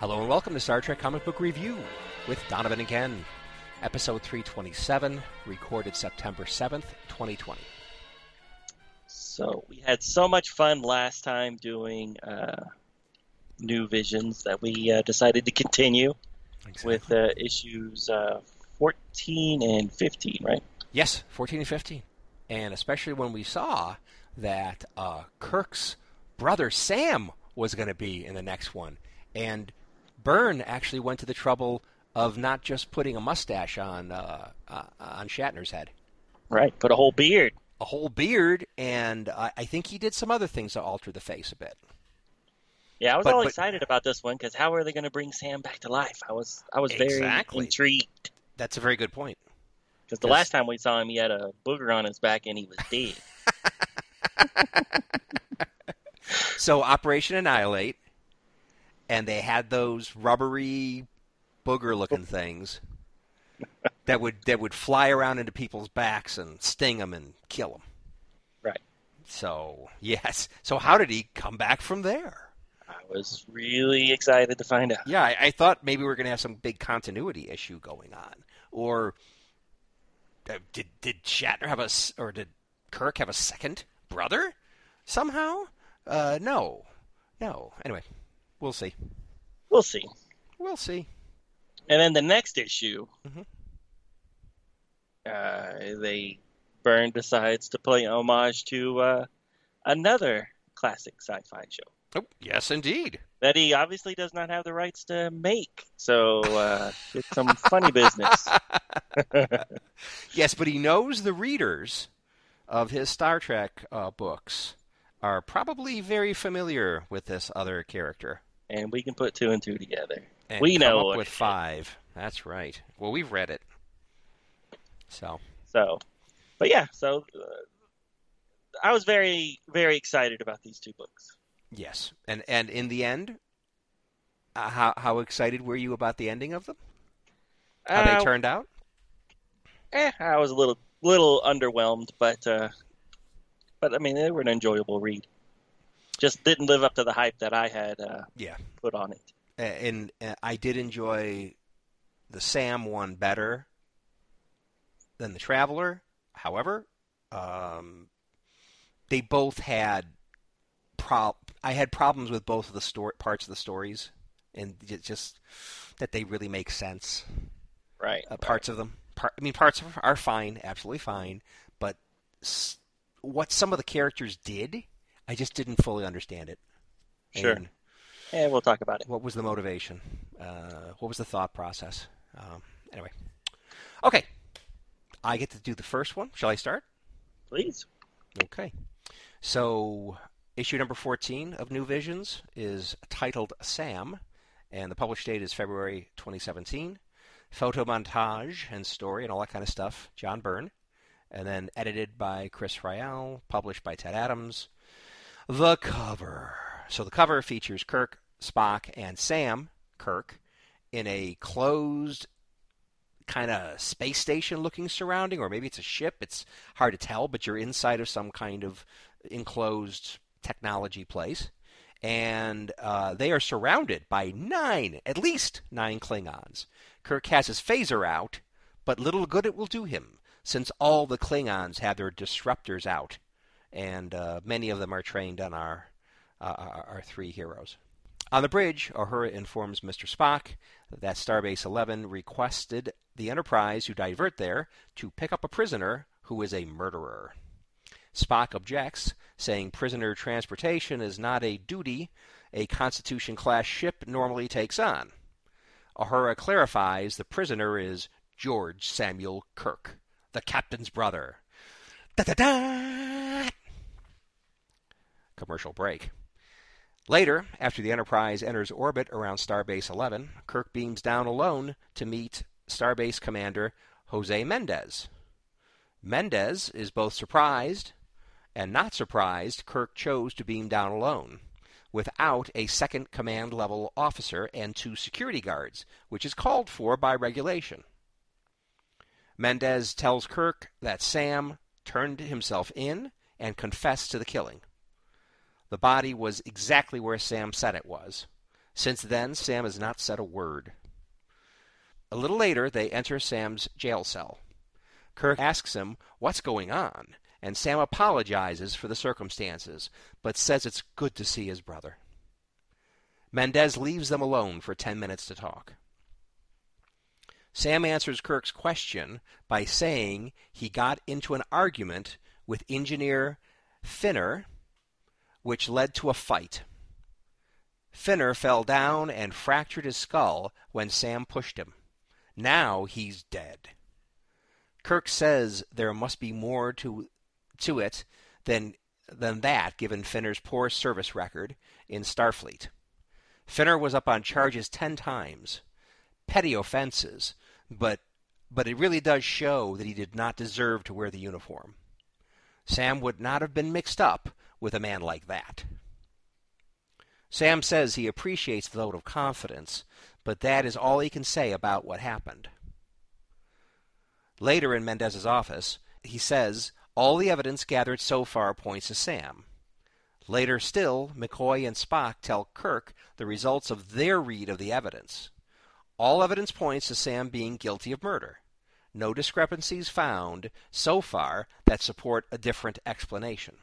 Hello and welcome to Star Trek Comic Book Review with Donovan and Ken. Episode 327, recorded September 7th, 2020. So we had so much fun last time doing uh, New Visions that we uh, decided to continue Exactly. with uh, issues uh, 14 and 15, right? Yes, 14 and 15. And especially when we saw that uh, Kirk's brother Sam was going to be in the next one. And Byrne actually went to the trouble of not just putting a mustache on uh, uh, on Shatner's head, Right. Put a whole beard. a whole beard, and I I think he did some other things to alter the face a bit. Yeah, I was But- all but- excited about this one because how are they going to bring Sam back to life? I was I was very Exactly. intrigued That's a very good point. because the last time we saw him, he had a booger on his back and he was dead. So Operation Annihilate, and they had those rubbery booger-looking things that would that would fly around into people's backs and sting them and kill them. Right. So yes. So how did he come back from there? I was really excited to find out. Yeah, I, I thought maybe we were going to have some big continuity issue going on, or uh, did did Shatner have a or did Kirk have a second brother somehow? Uh, no, no. Anyway, we'll see. We'll see. We'll see. And then the next issue, Mhm. uh, they Byrne decides to play homage to uh, another classic sci-fi show Oh, yes, indeed. that he obviously does not have the rights to make. So uh, it's some funny business. Yes, but he knows the readers of his Star Trek uh, books are probably very familiar with this other character. And we can put two and two together. And We know what with five. That's right. Well, we've read it. So So, but yeah, so uh, I was very, very excited about these two books. yes, and and in the end, uh, how how excited were you about the ending of them? How Uh, they turned out? eh, I was a little, little underwhelmed, but, uh, but I mean, they were an enjoyable read. Just didn't live up to the hype that I had uh, Yeah. put on it. And I did enjoy the Sam one better than the Traveler. However, um, they both had prob. I had problems with both of the story parts of the stories, and just that they really make sense. Right. Uh, parts of them. Part, I mean, parts are fine, absolutely fine, but s- what some of the characters did, I just didn't fully understand it. Sure. And Yeah, we'll talk about it. what was the motivation? Uh, what was the thought process? Um, anyway, okay. I get to do the first one. Shall I start? Please. Okay. So, issue number 14 of New Visions is titled Sam, and the published date is February 2017. Photo montage and story and all that kind of stuff, John Byrne. And then edited by Chris Ryall, published by Ted Adams. The cover. So, the cover features Kirk, Spock, and Sam, Kirk, in a closed kind of space station looking surrounding, or maybe it's a ship. It's hard to tell, but you're inside of some kind of enclosed technology place. And uh, they are surrounded by nine, at least nine Klingons. Kirk has his phaser out, but little good it will do him, since all the Klingons have their disruptors out, and uh, many of them are trained on our, uh, our, three heroes. On the bridge, Uhura informs Mr. Spock that Starbase 11 requested the Enterprise who divert there to pick up a prisoner who is a murderer. Spock objects, saying prisoner transportation is not a duty a Constitution class ship normally takes on. Uhura clarifies the prisoner is George Samuel Kirk, the captain's brother. Da da da! Commercial break. Later, after the Enterprise enters orbit around Starbase 11, Kirk beams down alone to meet Starbase Commander Jose Mendez. Mendez is both surprised and not surprised Kirk chose to beam down alone, without a second command level officer and two security guards, which is called for by regulation. Mendez tells Kirk that Sam turned himself in and confessed to the killing. The body was exactly where Sam said it was. Since then, Sam has not said a word. A little later, they enter Sam's jail cell. Kirk asks him what's going on, and Sam apologizes for the circumstances, but says it's good to see his brother. Mendez leaves them alone for ten minutes to talk. Sam answers Kirk's question by saying he got into an argument with engineer Finner, which led to a fight. Finner fell down and fractured his skull when Sam pushed him. Now he's dead. Kirk says there must be more to to it than than that given Finner's poor service record in Starfleet. Finner was up on charges 10 times. Petty offenses, but but it really does show that he did not deserve to wear the uniform. Sam would not have been mixed up with a man like that. Sam says he appreciates the vote of confidence, but that is all he can say about what happened. Later in Mendez's office, he says all the evidence gathered so far points to Sam. Later still, McCoy and Spock tell Kirk the results of their read of the evidence. All evidence points to Sam being guilty of murder. No discrepancies found so far that support a different explanation.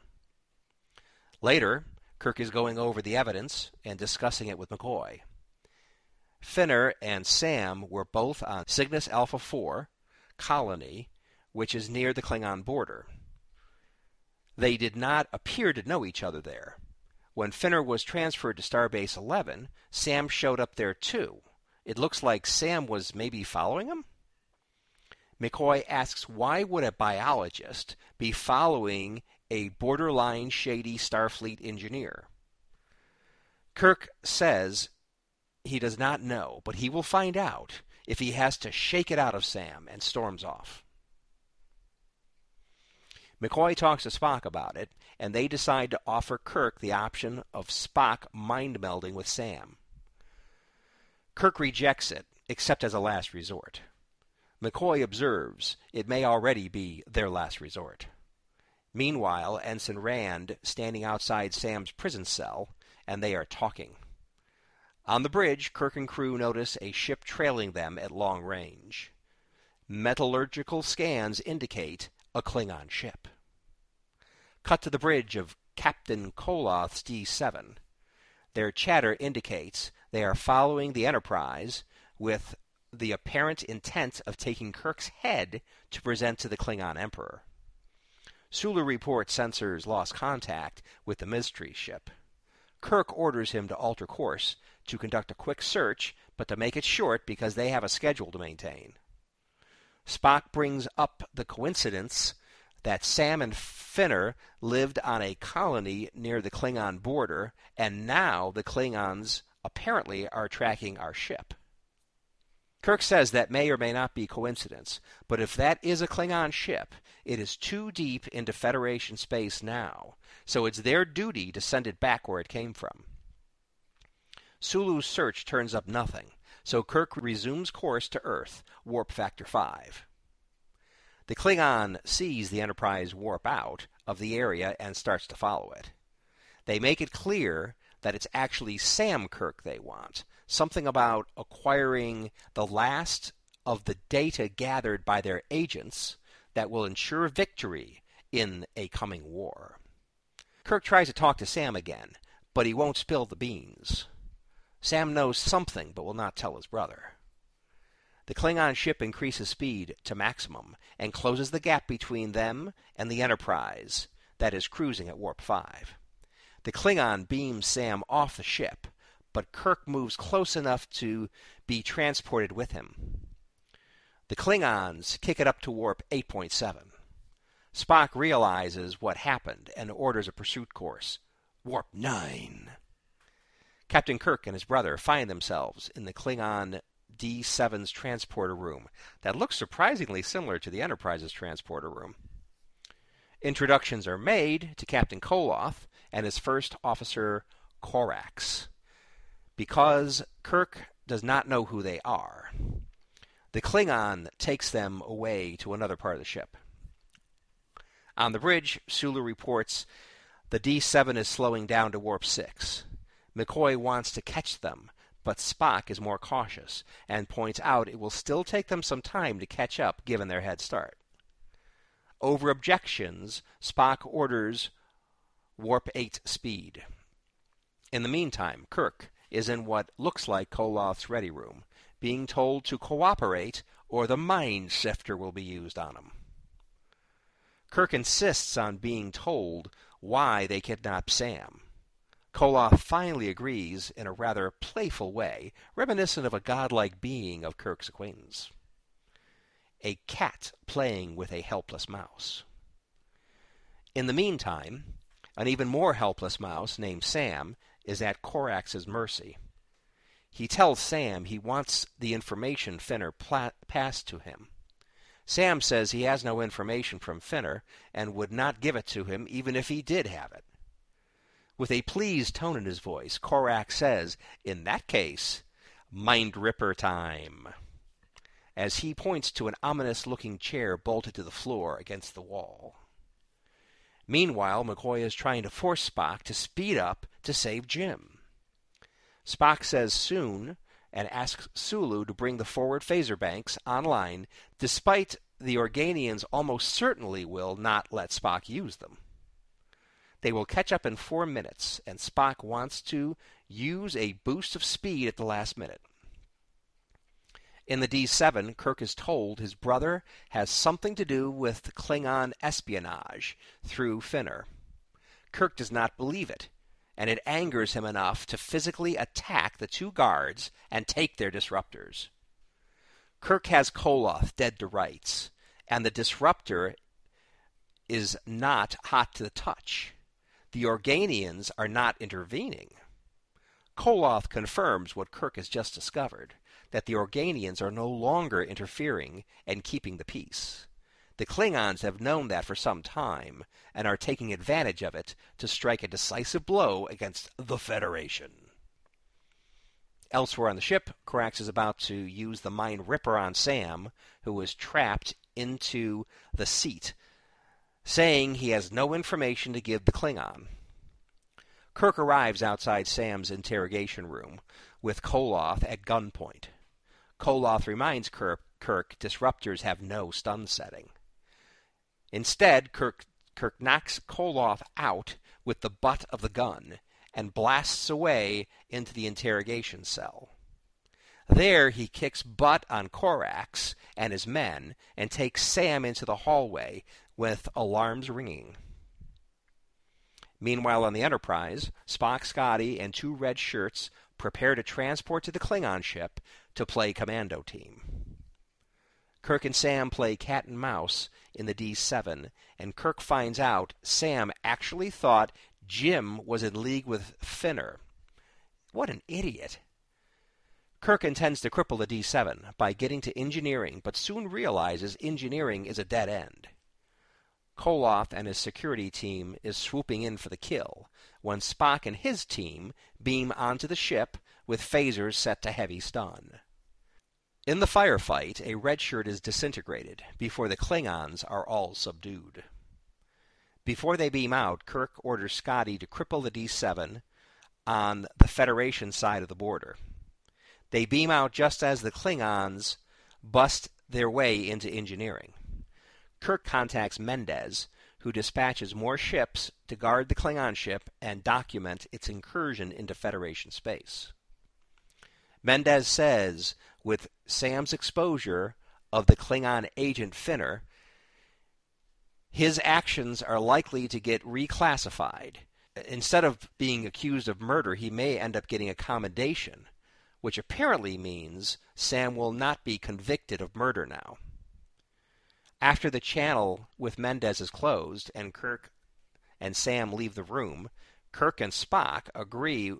Later, Kirk is going over the evidence and discussing it with McCoy. Finner and Sam were both on Cygnus Alpha 4 colony, which is near the Klingon border. They did not appear to know each other there. When Finner was transferred to Starbase 11, Sam showed up there too. It looks like Sam was maybe following him? McCoy asks why would a biologist be following a borderline shady Starfleet engineer? Kirk says he does not know, but he will find out if he has to shake it out of Sam and storms off. McCoy talks to Spock about it, and they decide to offer Kirk the option of Spock mind melding with Sam. Kirk rejects it, except as a last resort. McCoy observes it may already be their last resort. Meanwhile, Ensign Rand standing outside Sam's prison cell, and they are talking. On the bridge, Kirk and crew notice a ship trailing them at long range. Metallurgical scans indicate a Klingon ship. Cut to the bridge of Captain Koloth's D7. Their chatter indicates they are following the Enterprise with the apparent intent of taking Kirk's head to present to the Klingon Emperor. Sulu reports sensors lost contact with the mystery ship. Kirk orders him to alter course to conduct a quick search, but to make it short because they have a schedule to maintain. Spock brings up the coincidence that Sam and Finner lived on a colony near the Klingon border, and now the Klingons apparently are tracking our ship. Kirk says that may or may not be coincidence, but if that is a Klingon ship, it is too deep into Federation space now, so it's their duty to send it back where it came from. Sulu's search turns up nothing, so Kirk resumes course to Earth, warp factor 5. The Klingon sees the Enterprise warp out of the area and starts to follow it. They make it clear that it's actually Sam Kirk they want, something about acquiring the last of the data gathered by their agents that will ensure victory in a coming war. Kirk tries to talk to Sam again, but he won't spill the beans. Sam knows something but will not tell his brother. The Klingon ship increases speed to maximum and closes the gap between them and the Enterprise that is cruising at warp 5. The Klingon beams Sam off the ship, but Kirk moves close enough to be transported with him. The Klingons kick it up to warp 8.7. Spock realizes what happened and orders a pursuit course. Warp 9. Captain Kirk and his brother find themselves in the Klingon D7's transporter room that looks surprisingly similar to the Enterprise's transporter room. Introductions are made to Captain Koloth and his first officer, Korax. Because Kirk does not know who they are, the Klingon takes them away to another part of the ship. On the bridge, Sulu reports the D7 is slowing down to warp 6. McCoy wants to catch them, but Spock is more cautious and points out it will still take them some time to catch up given their head start. Over objections, Spock orders warp 8 speed. In the meantime, Kirk is in what looks like Koloth's ready room, being told to cooperate or the mind sifter will be used on him. Kirk insists on being told why they kidnapped Sam. Koloth finally agrees in a rather playful way, reminiscent of a godlike being of Kirk's acquaintance. A cat playing with a helpless mouse. In the meantime, an even more helpless mouse named Sam is at Korax's mercy. He tells Sam he wants the information Finner pla- passed to him. Sam says he has no information from Finner and would not give it to him even if he did have it. With a pleased tone in his voice, Korax says, In that case, Mind Ripper time. As he points to an ominous looking chair bolted to the floor against the wall. Meanwhile, McCoy is trying to force Spock to speed up to save Jim. Spock says soon and asks Sulu to bring the forward phaser banks online, despite the Organians almost certainly will not let Spock use them. They will catch up in four minutes, and Spock wants to use a boost of speed at the last minute. In the D7, Kirk is told his brother has something to do with Klingon espionage through Finner. Kirk does not believe it, and it angers him enough to physically attack the two guards and take their disruptors. Kirk has Koloth dead to rights, and the disruptor is not hot to the touch. The Organians are not intervening. Koloth confirms what Kirk has just discovered that the Organians are no longer interfering and keeping the peace. The Klingons have known that for some time and are taking advantage of it to strike a decisive blow against the Federation. Elsewhere on the ship, Korax is about to use the Mind Ripper on Sam, who was trapped into the seat, saying he has no information to give the Klingon. Kirk arrives outside Sam's interrogation room with Koloth at gunpoint. Koloth reminds Kirk, Kirk disruptors have no stun setting. Instead, Kirk, Kirk knocks Koloth out with the butt of the gun and blasts away into the interrogation cell. There, he kicks butt on Korax and his men and takes Sam into the hallway with alarms ringing. Meanwhile, on the Enterprise, Spock, Scotty, and two red shirts prepare to transport to the Klingon ship to play commando team. Kirk and Sam play cat and mouse in the D7, and Kirk finds out Sam actually thought Jim was in league with Finner. What an idiot! Kirk intends to cripple the D7 by getting to engineering, but soon realizes engineering is a dead end. Koloth and his security team is swooping in for the kill when Spock and his team beam onto the ship with phasers set to heavy stun. In the firefight, a redshirt is disintegrated before the Klingons are all subdued. Before they beam out, Kirk orders Scotty to cripple the D7 on the Federation side of the border. They beam out just as the Klingons bust their way into engineering. Kirk contacts Mendez, who dispatches more ships to guard the Klingon ship and document its incursion into Federation space. Mendez says, with Sam's exposure of the Klingon agent Finner, his actions are likely to get reclassified. Instead of being accused of murder, he may end up getting a commendation, which apparently means Sam will not be convicted of murder now. After the channel with Mendez is closed and Kirk and Sam leave the room, Kirk and Spock agree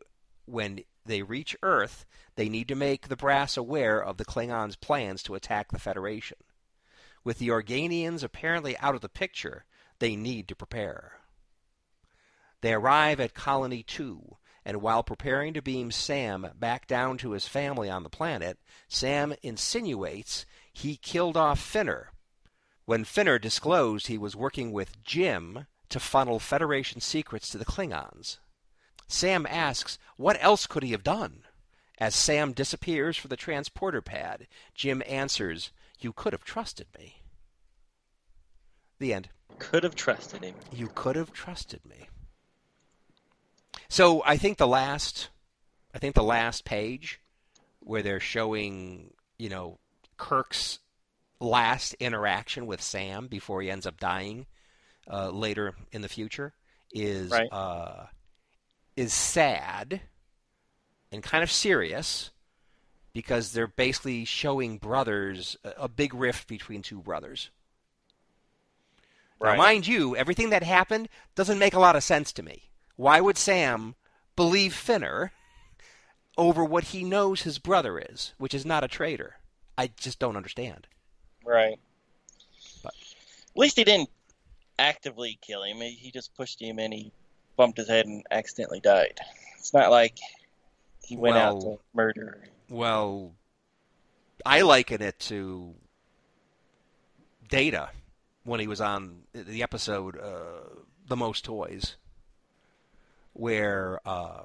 when they reach Earth, they need to make the brass aware of the Klingons' plans to attack the Federation. With the Organians apparently out of the picture, they need to prepare. They arrive at Colony 2, and while preparing to beam Sam back down to his family on the planet, Sam insinuates he killed off Finner. When Finner disclosed he was working with Jim to funnel Federation secrets to the Klingons. Sam asks, what else could he have done? As Sam disappears for the transporter pad, Jim answers, You could have trusted me. The end. Could have trusted him. You could have trusted me. So I think the last, I think the last page, where they're showing, you know, Kirk's last interaction with Sam before he ends up dying uh, later in the future, is Right. uh, is sad and kind of serious because they're basically showing brothers a, a big rift between two brothers. Now, Right. mind you, everything that happened doesn't make a lot of sense to me. Why would Sam believe Finner over what he knows his brother is, which is not a traitor? I just don't understand. Right. But- At least he didn't actively kill him. He he just pushed him and he bumped his head and accidentally died. It's not like he went out to murder. Well, I liken it to Data when he was on the episode uh, "The Most Toys," where uh,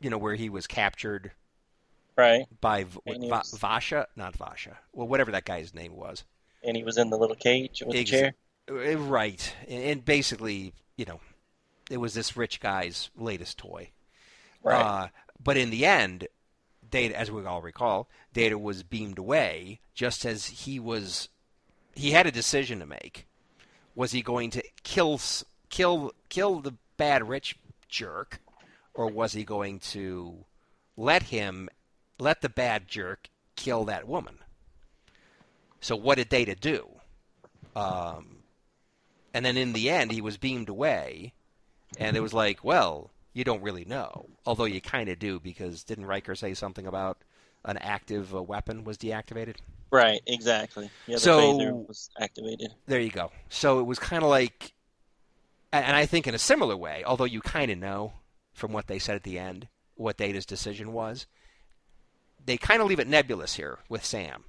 you know where he was captured Right. by v- And he was- Vasha, not Vasha. Well, whatever that guy's name was. And he was in the little cage with Ex- the chair. Uh, Right, and basically, you know, it was this rich guy's latest toy. Right. Uh, but in the end, Data, as we all recall, Data was beamed away just as he was. He had a decision to make. Was he going to kill kill kill the bad rich jerk, or was he going to let him let the bad jerk kill that woman? So what did Data do? Um, and then in the end, he was beamed away, and it was like, well, you don't really know, although you kind of do because didn't Riker say something about an active uh, weapon was deactivated? right. Exactly. Yeah. The So- phaser was activated. There you go. So it was kind of like, and and I think in a similar way, although you kind of know from what they said at the end what Data's decision was, they kind of leave it nebulous here with Sam.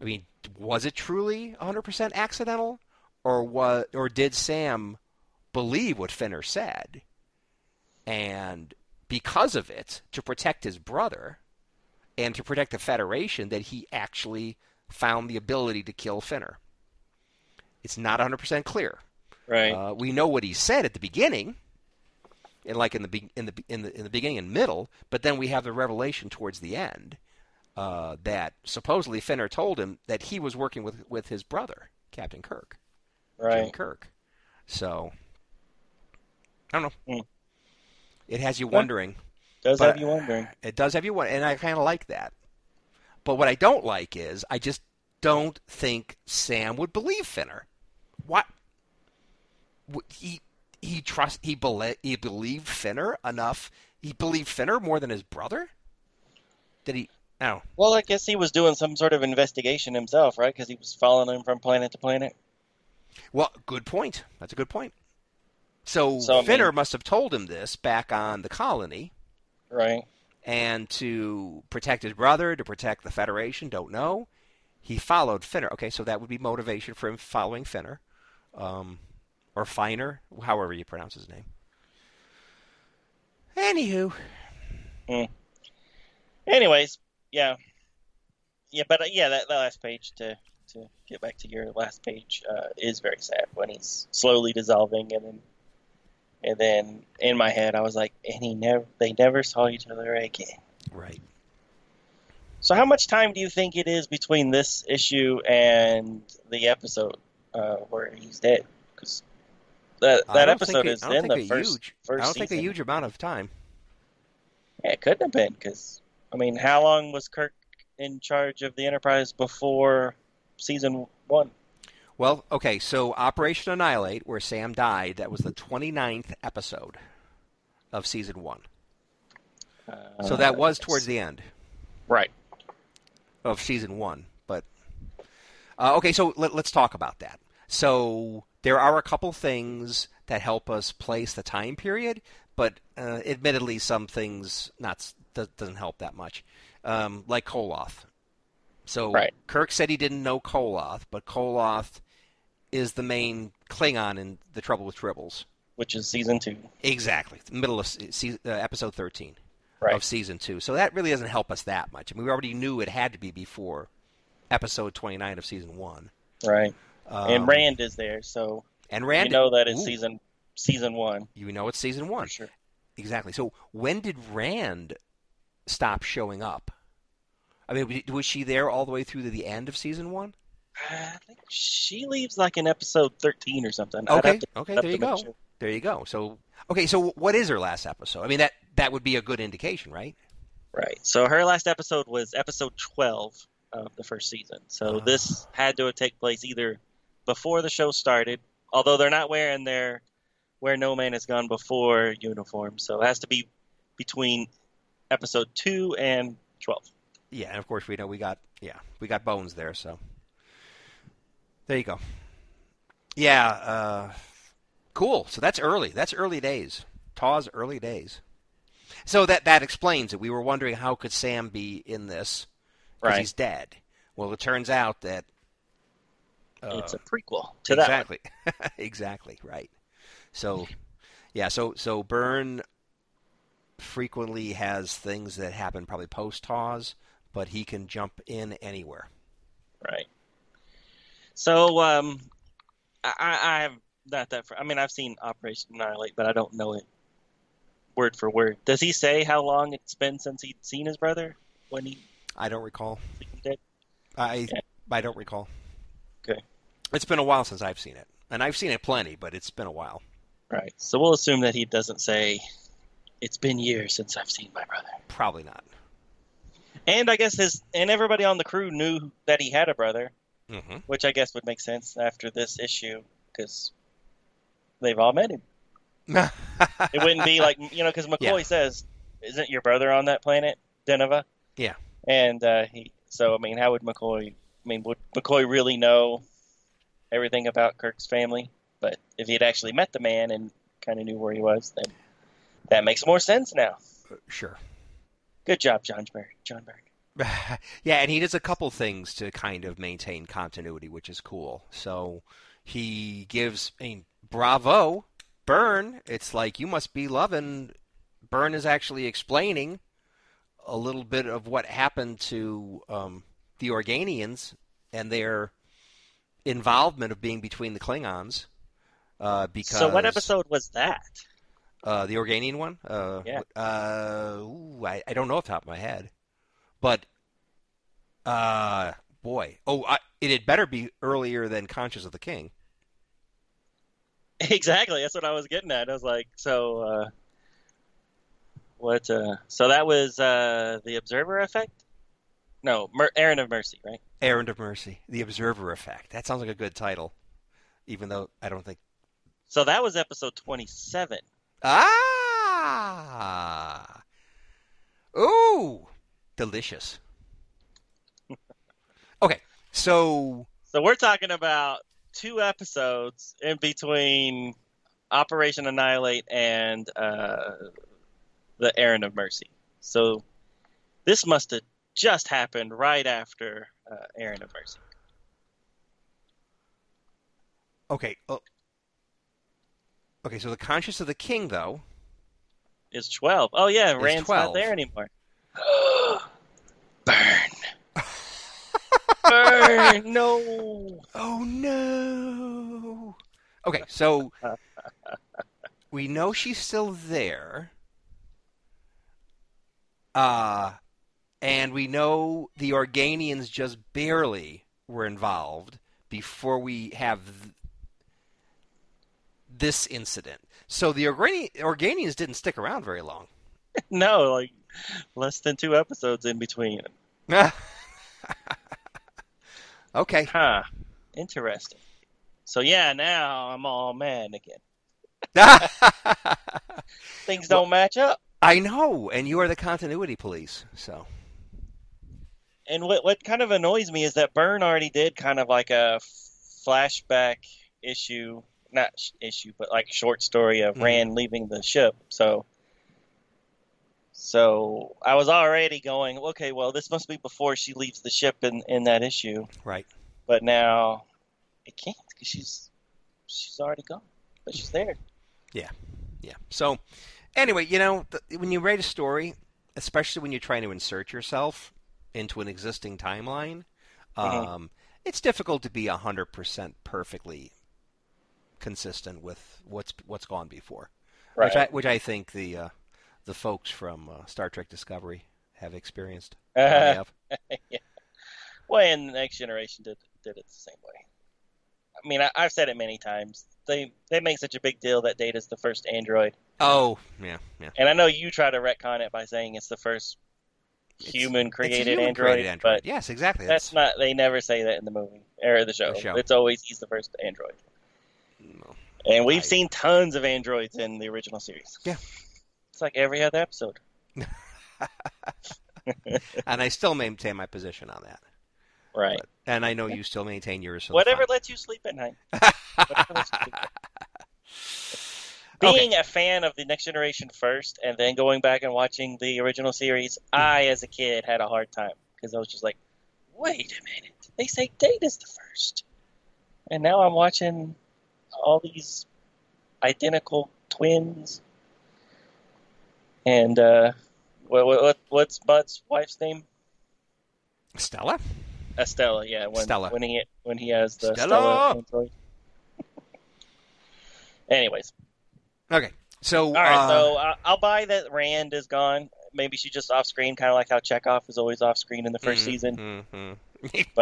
I mean, was it truly 100% accidental, or was, or did Sam believe what Finner said, and because of it, to protect his brother, and to protect the Federation, that he actually found the ability to kill Finner? It's not 100% clear. Right. Uh, we know what he said at the beginning, and like in the be- in the in the in the beginning and middle, but then we have the revelation towards the end uh, that supposedly Finner told him that he was working with with his brother, Captain Kirk, Jim right. Kirk. So I don't know. Hmm. It has you wondering. Does have you wondering? It does have you wondering, and I kind of like that. But what I don't like is I just don't think Sam would believe Finner. What? He he trust he believe he believed Finner enough. He believed Finner more than his brother. Did he? No. Well, I guess he was doing some sort of investigation himself, right? Because he was following him from planet to planet. Well, good point. That's a good point. So, So, I mean- Finner must have told him this back on the colony, Right. and to protect his brother, to protect the Federation, don't know. He followed Finner. Okay, so that would be motivation for him following Finner, um, or Finer, however you pronounce his name. Anywho, Anyways, yeah, yeah, but uh, yeah, that, that last page to to get back to your last page uh, is very sad when he's slowly dissolving, and then and then in my head I was like, and he never, they never saw each other again. right. So how much time do you think it is between this issue and the episode uh, where he's dead? Because that that episode it- is in the first huge. first I don't think a huge amount of time. Yeah, it couldn't have been because I mean, how long was Kirk in charge of the Enterprise before season one? Well, okay, so Operation Annihilate, where Sam died, that was the 29th episode of season one. So that was towards the end right. of season one. But uh, okay, so let, us talk about that. So there are a couple things that help us place the time period, but uh, admittedly, some things not doesn't help that much, um, like Koloth. So right. Kirk said he didn't know Koloth, but Koloth is the main Klingon in The Trouble with Tribbles, which is season two. Exactly, middle of season, uh, episode thirteen right. of season two. So that really doesn't help us that much. I mean, we already knew it had to be before episode twenty nine of season one. Right. Um, and Rand is there, so and Rand, you know that ooh, season season one. You know it's season one. For sure. Exactly. So when did Rand stop showing up? I mean, was she there all the way through to the end of season one? I think she leaves like in episode thirteen or something. Okay. To, okay. There you go. Sure. There you go. So okay. So what is her last episode? I mean that that would be a good indication, right? Right. So her last episode was episode twelve of the first season. So uh. this had to take place either before the show started, although they're not wearing their where no man has gone before uniform. So it has to be between episode two and twelve. Yeah, and of course we know we got yeah we got bones there. So there you go. Yeah, uh, cool. So that's early. That's early days. Taw's early days. So that that explains it. We were wondering how could Sam be in this because right. he's dead. Well, it turns out that uh, it's a prequel to exactly. that. Exactly. exactly. Right. So, yeah. So so Byrne frequently has things that happen probably post TOS, but he can jump in anywhere. Right. So um, I, I have not that. I mean, I've seen Operation Annihilate, but I don't know it word for word. Does he say how long it's been since he'd seen his brother when he? I don't recall. I yeah. I don't recall. Okay. It's been a while since I've seen it, and I've seen it plenty, but it's been a while. Right. So we'll assume that he doesn't say, "It's been years since I've seen my brother." Probably not. And I guess his and everybody on the crew knew that he had a brother, mm-hmm. which I guess would make sense after this issue because they've all met him. it wouldn't be like you know because McCoy yeah. says, "Isn't your brother on that planet, Deneva?" Yeah. And uh, he so I mean, how would McCoy? I mean, would McCoy really know everything about Kirk's family? But if he had actually met the man and kind of knew where he was, then that makes more sense now. Uh, sure. Good job, John Byrne. John Byrne. yeah, and he does a couple things to kind of maintain continuity, which is cool. So he gives, I mean, bravo, Byrne. It's like you must be loving. Byrne is actually explaining a little bit of what happened to um, the Organians and their involvement of being between the Klingons. Uh, because so, what episode was that? Uh, the Organian one? Uh, yeah. Uh, ooh, I, I don't know off the top of my head. But, uh, boy. Oh, I, it had better be earlier than Conscience of the King. Exactly. That's what I was getting at. I was like, so, uh, what, uh, so that was, uh, the Observer Effect? No, Mer- Errand of Mercy, right? Errand of Mercy. The Observer Effect. That sounds like a good title, even though I don't think. So that was episode 27. Ah! Ooh! Delicious. okay, so. So we're talking about two episodes in between Operation Annihilate and uh, the Errand of Mercy. So this must have just happened right after uh, Errand of Mercy. Okay. Oh. Okay, so the conscience of the king, though, is twelve. Oh yeah, Rand's 12. not there anymore. Burn. Burn. No. Oh no. Okay, so we know she's still there. Uh and we know the Organians just barely were involved before we have th- this incident. So the Organians didn't stick around very long. no, like less than two episodes in between. okay. Huh. Interesting. So yeah, now I'm all mad again. Things don't well, match up. I know, and you are the continuity police, so. And what what kind of annoys me is that Byrne already did kind of like a flashback issue, not sh- issue, but like short story of Mhm. Rand leaving the ship. So, so I was already going, okay, well, this must be before she leaves the ship in in that issue. Right. But now it can't because she's she's already gone, but she's there. Yeah. Yeah. So, anyway, you know, th- when you write a story, especially when you're trying to insert yourself into an existing timeline, Mhm. um, it's difficult to be hundred percent perfectly consistent with what's what's gone before. Right. Which I which I think the uh, the folks from uh, Star Trek Discovery have experienced. Have. Well, and the Next Generation did did it the same way. I mean, I, I've said it many times. They they make such a big deal that Data's the first android, Oh, yeah, yeah. and I know you try to retcon it by saying it's the first human created android, android. but yes, exactly. that's not. They never say that in the movie or the show. The show. It's always he's the first android. And we've Right. seen tons of androids in the original series. Yeah. it's like every other episode. and I still maintain my position on that. Right. But- and I know you still maintain yours. Whatever fine. lets you sleep at night. Whatever lets you sleep at night. Okay. being a fan of the next generation first and then going back and watching the original series hmm. i as a kid had a hard time because i was just like wait a minute they say data's the first and now i'm watching all these identical twins and uh what, what what's Mudd's wife's name Stella? estella yeah when Stella. when he when he has the Stella! stella, anyways Okay. So, All right, uh, so uh, I'll buy that Rand is gone. Maybe she's just off screen, kind of like how Chekov is always off screen in the 1st mhm, season. mhm.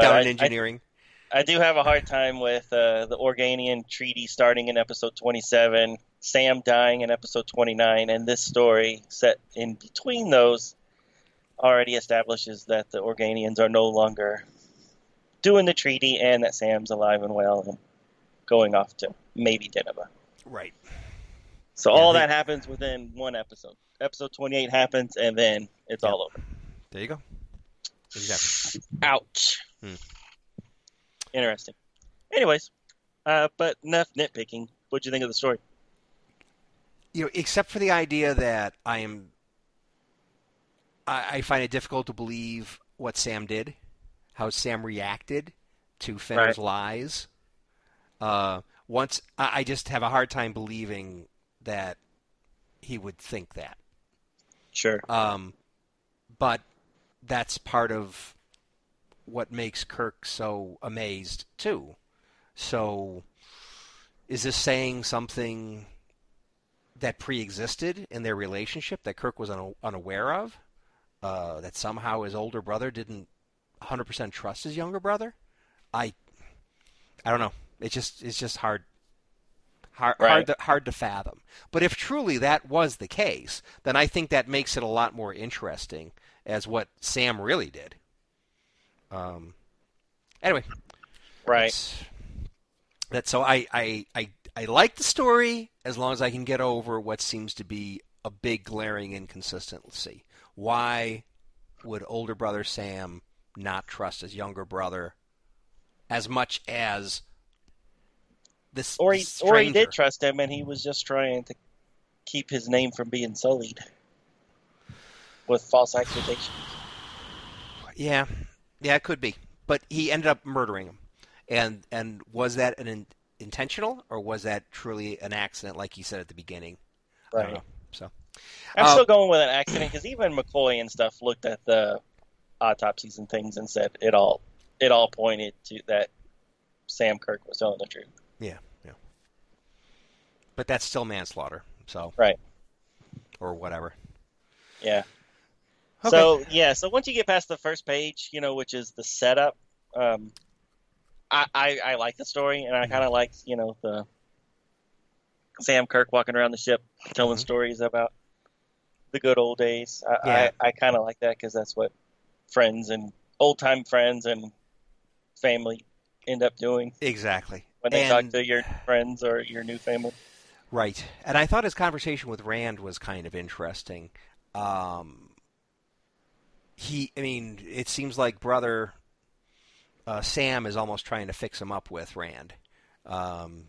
Down I- in engineering. I do have a hard time with uh, the Organian treaty starting in episode 27, Sam dying in episode 29, and this story set in between those already establishes that the Organians are no longer doing the treaty and that Sam's alive and well and going off to maybe Deneva. right. So Yeah, all they- that happens within one episode. Episode 28 happens, and then it's Yep. all over. There you go. Exactly. Ouch. Hmm. Interesting. Anyways, uh, but enough nitpicking. What'd you think of the story? You know, except for the idea that I am, I, I find it difficult to believe what Sam did, how Sam reacted to Fenner's lies. Uh, once I, I just have a hard time believing that he would think that. Sure. Um, but that's part of what makes Kirk so amazed too. So, is this saying something that pre-existed in their relationship that Kirk was un- unaware of? Uh, that somehow his older brother didn't 100% trust his younger brother? I, I don't know. It's just it's just hard. Hard, Right. hard, to, hard to fathom. But if truly that was the case, then I think that makes it a lot more interesting as what Sam really did. Um, anyway, Right. that's, that's so I, I I I like the story as long as I can get over what seems to be a big glaring inconsistency. Why would older brother Sam not trust his younger brother as much as this? Or he, this or he did trust him, and he was just trying to keep his name from being sullied with false accusations. Yeah, yeah, it could be. But he ended up murdering him, and and was that an in, intentional or was that truly an accident, like he said at the beginning? I don't Right. know. So I'm Uh, still going with an accident because even McCoy and stuff looked at the autopsies and things and said it all it all pointed to that Sam Kirk was telling the truth. yeah, yeah. But that's still manslaughter. So Right. or whatever. Yeah. Okay. So yeah, so once you get past the first page, you know, which is the setup, um, I, I I like the story, and I kind of like you know the Sam Kirk walking around the ship telling Mhm. stories about the good old days. I Yeah. I, I kind of like that because that's what friends and old time friends and family end up doing exactly. when they And- talk to your friends or your new family. Right. And I thought his conversation with Rand was kind of interesting. um, he, I mean, it seems like brother uh, Sam is almost trying to fix him up with Rand. Um,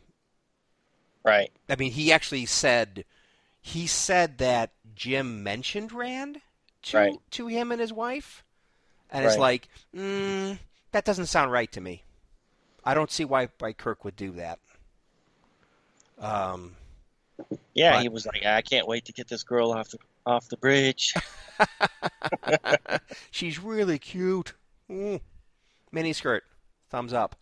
Right. I mean, he actually said he said that Jim mentioned Rand to Right. to him and his wife, and it's like, mm, that doesn't sound right to me. I don't see why why Kirk would do that. Um, Yeah, But- he was like, I can't wait to get this girl off the off the bridge. she's really cute. Mm. Mini skirt, thumbs up.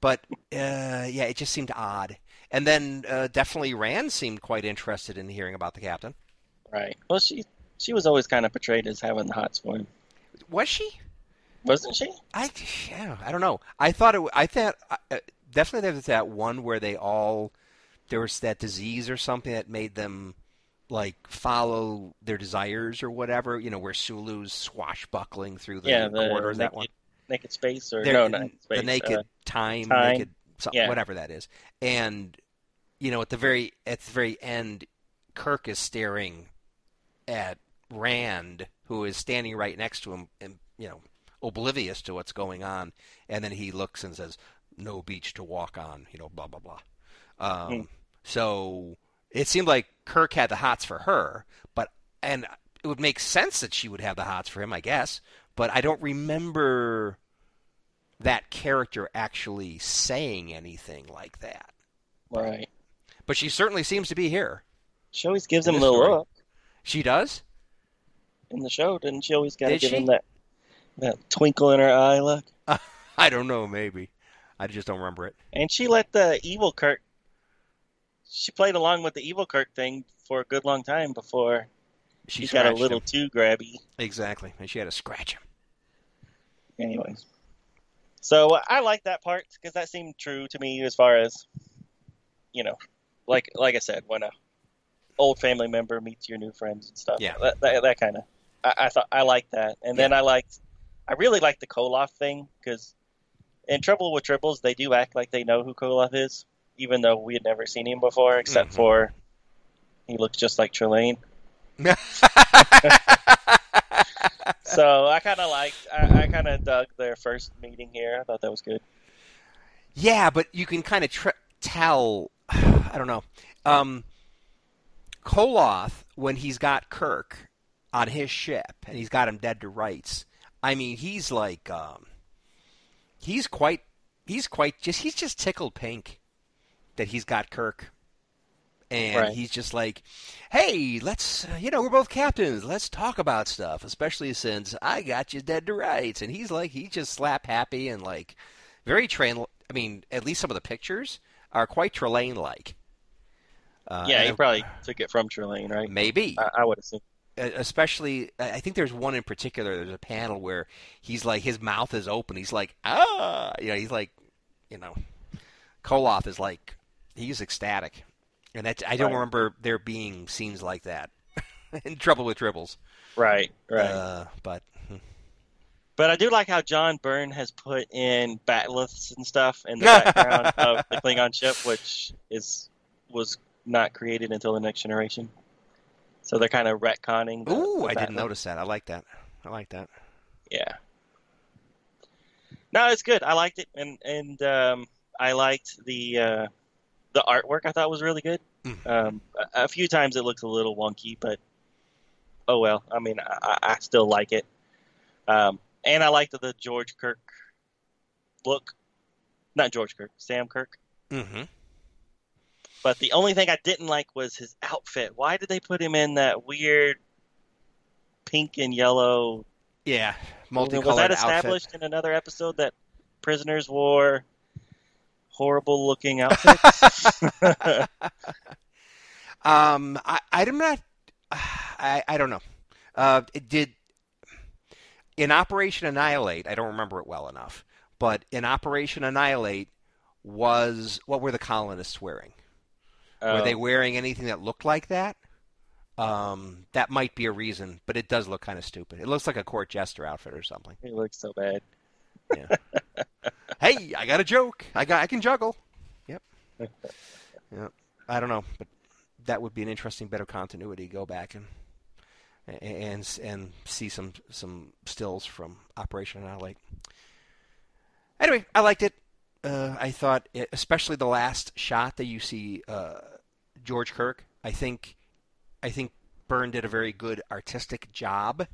But uh, yeah, it just seemed odd. And then uh, definitely Rand seemed quite interested in hearing about the captain. right. Well, she she was always kind of portrayed as having the hots for him, Was she? wasn't she? I yeah, I don't know. I thought it. I thought uh, definitely there was that one where they all there was that disease or something that made them like follow their desires or whatever. You know, where Sulu's swashbuckling through the yeah, the corridors. naked, That one. naked space or They're- no, not space. the naked uh, time, time. naked Yeah. whatever that is. And you know, at the very at the very end, Kirk is staring at Rand, who is standing right next to him, and you know, oblivious to what's going on. And then he looks and says, "No beach to walk on," you know, blah blah blah. Um, Hmm. So it seemed like Kirk had the hots for her, but and it would make sense that she would have the hots for him, I guess. But I don't remember that character actually saying anything like that. right. But she certainly seems to be here. She always gives him a the little story. look She does? in the show, didn't she? Always got to give she? him that that twinkle in her eye look. I don't know, maybe. I just don't remember it. And she let the evil Kirk. She played along with the evil Kirk thing for a good long time before She he got a little him. too grabby. Exactly. And she had to scratch him. Anyways, so I like that part because that seemed true to me as far as you know, like like I said, when a old family member meets your new friends and stuff. Yeah. that that, that kind of. I, I thought I liked that, and then I liked. I really liked the Koloth thing because in Trouble with Tribbles, they do act like they know who Koloth is, even though we had never seen him before, except Mhm. for he looks just like Trelane. So I kind of liked. I, I kind of dug their first meeting here. I thought that was good. Yeah, but you can kind of tr- tell. I don't know. Um, Koloth, when he's got Kirk on his ship and he's got him dead to rights, I mean, he's like, um, he's quite, he's quite just, he's just tickled pink that he's got Kirk. And Right. he's just like, hey, let's, uh, you know, we're both captains. Let's talk about stuff, especially since I got you dead to rights. And he's like, he's just slap happy and like, very train. I mean, at least some of the pictures are quite Trelane like. Uh, yeah, he probably took it from Trelane, right? maybe, I, I would assume. Especially. I I think there's one in particular. There's a panel where he's like, his mouth is open. He's like, ah, you know, he's like, you know, Koloth is like, he's ecstatic, and that I don't Right. remember there being scenes like that in Trouble with Tribbles. Right, right. Uh, but hmm. but I do like how John Byrne has put in bat'leths and stuff in the background of the Klingon ship, which is was not created until the next generation. So they're kind of retconning. The, ooh, the I didn't notice that. I like that. I like that. Yeah. No, it's good. I liked it, and and um, I liked the uh, the artwork. I thought was really good. Mhm. Um, a, a few times it looks a little wonky, but oh well. I mean, I, I still like it. Um, and I liked the George Kirk look. Not George Kirk, Sam Kirk. Mm-hmm. But the only thing I didn't like was his outfit. Why did they put him in that weird pink and yellow Yeah, Was multicolored that outfit. established in another episode that prisoners wore horrible looking outfits? Um, I, I'm not. I, I don't know. Uh, it did in Operation Annihilate. I don't remember it well enough, but in Operation Annihilate, was what were the colonists wearing? were they Um, wearing anything that looked like that? Um, that might be a reason, but it does look kind of stupid. It looks like a court jester outfit or something. It looks so bad. Hey, I got a joke. I got. I can juggle. Yep. Yep. I don't know, but that would be an interesting bit of continuity. Go back and and and see some some stills from Operation Annihilate. Anyway, I liked it. Uh, I thought, it, especially the last shot that you see uh, George Kirk. I think, I think Byrne did a very good artistic job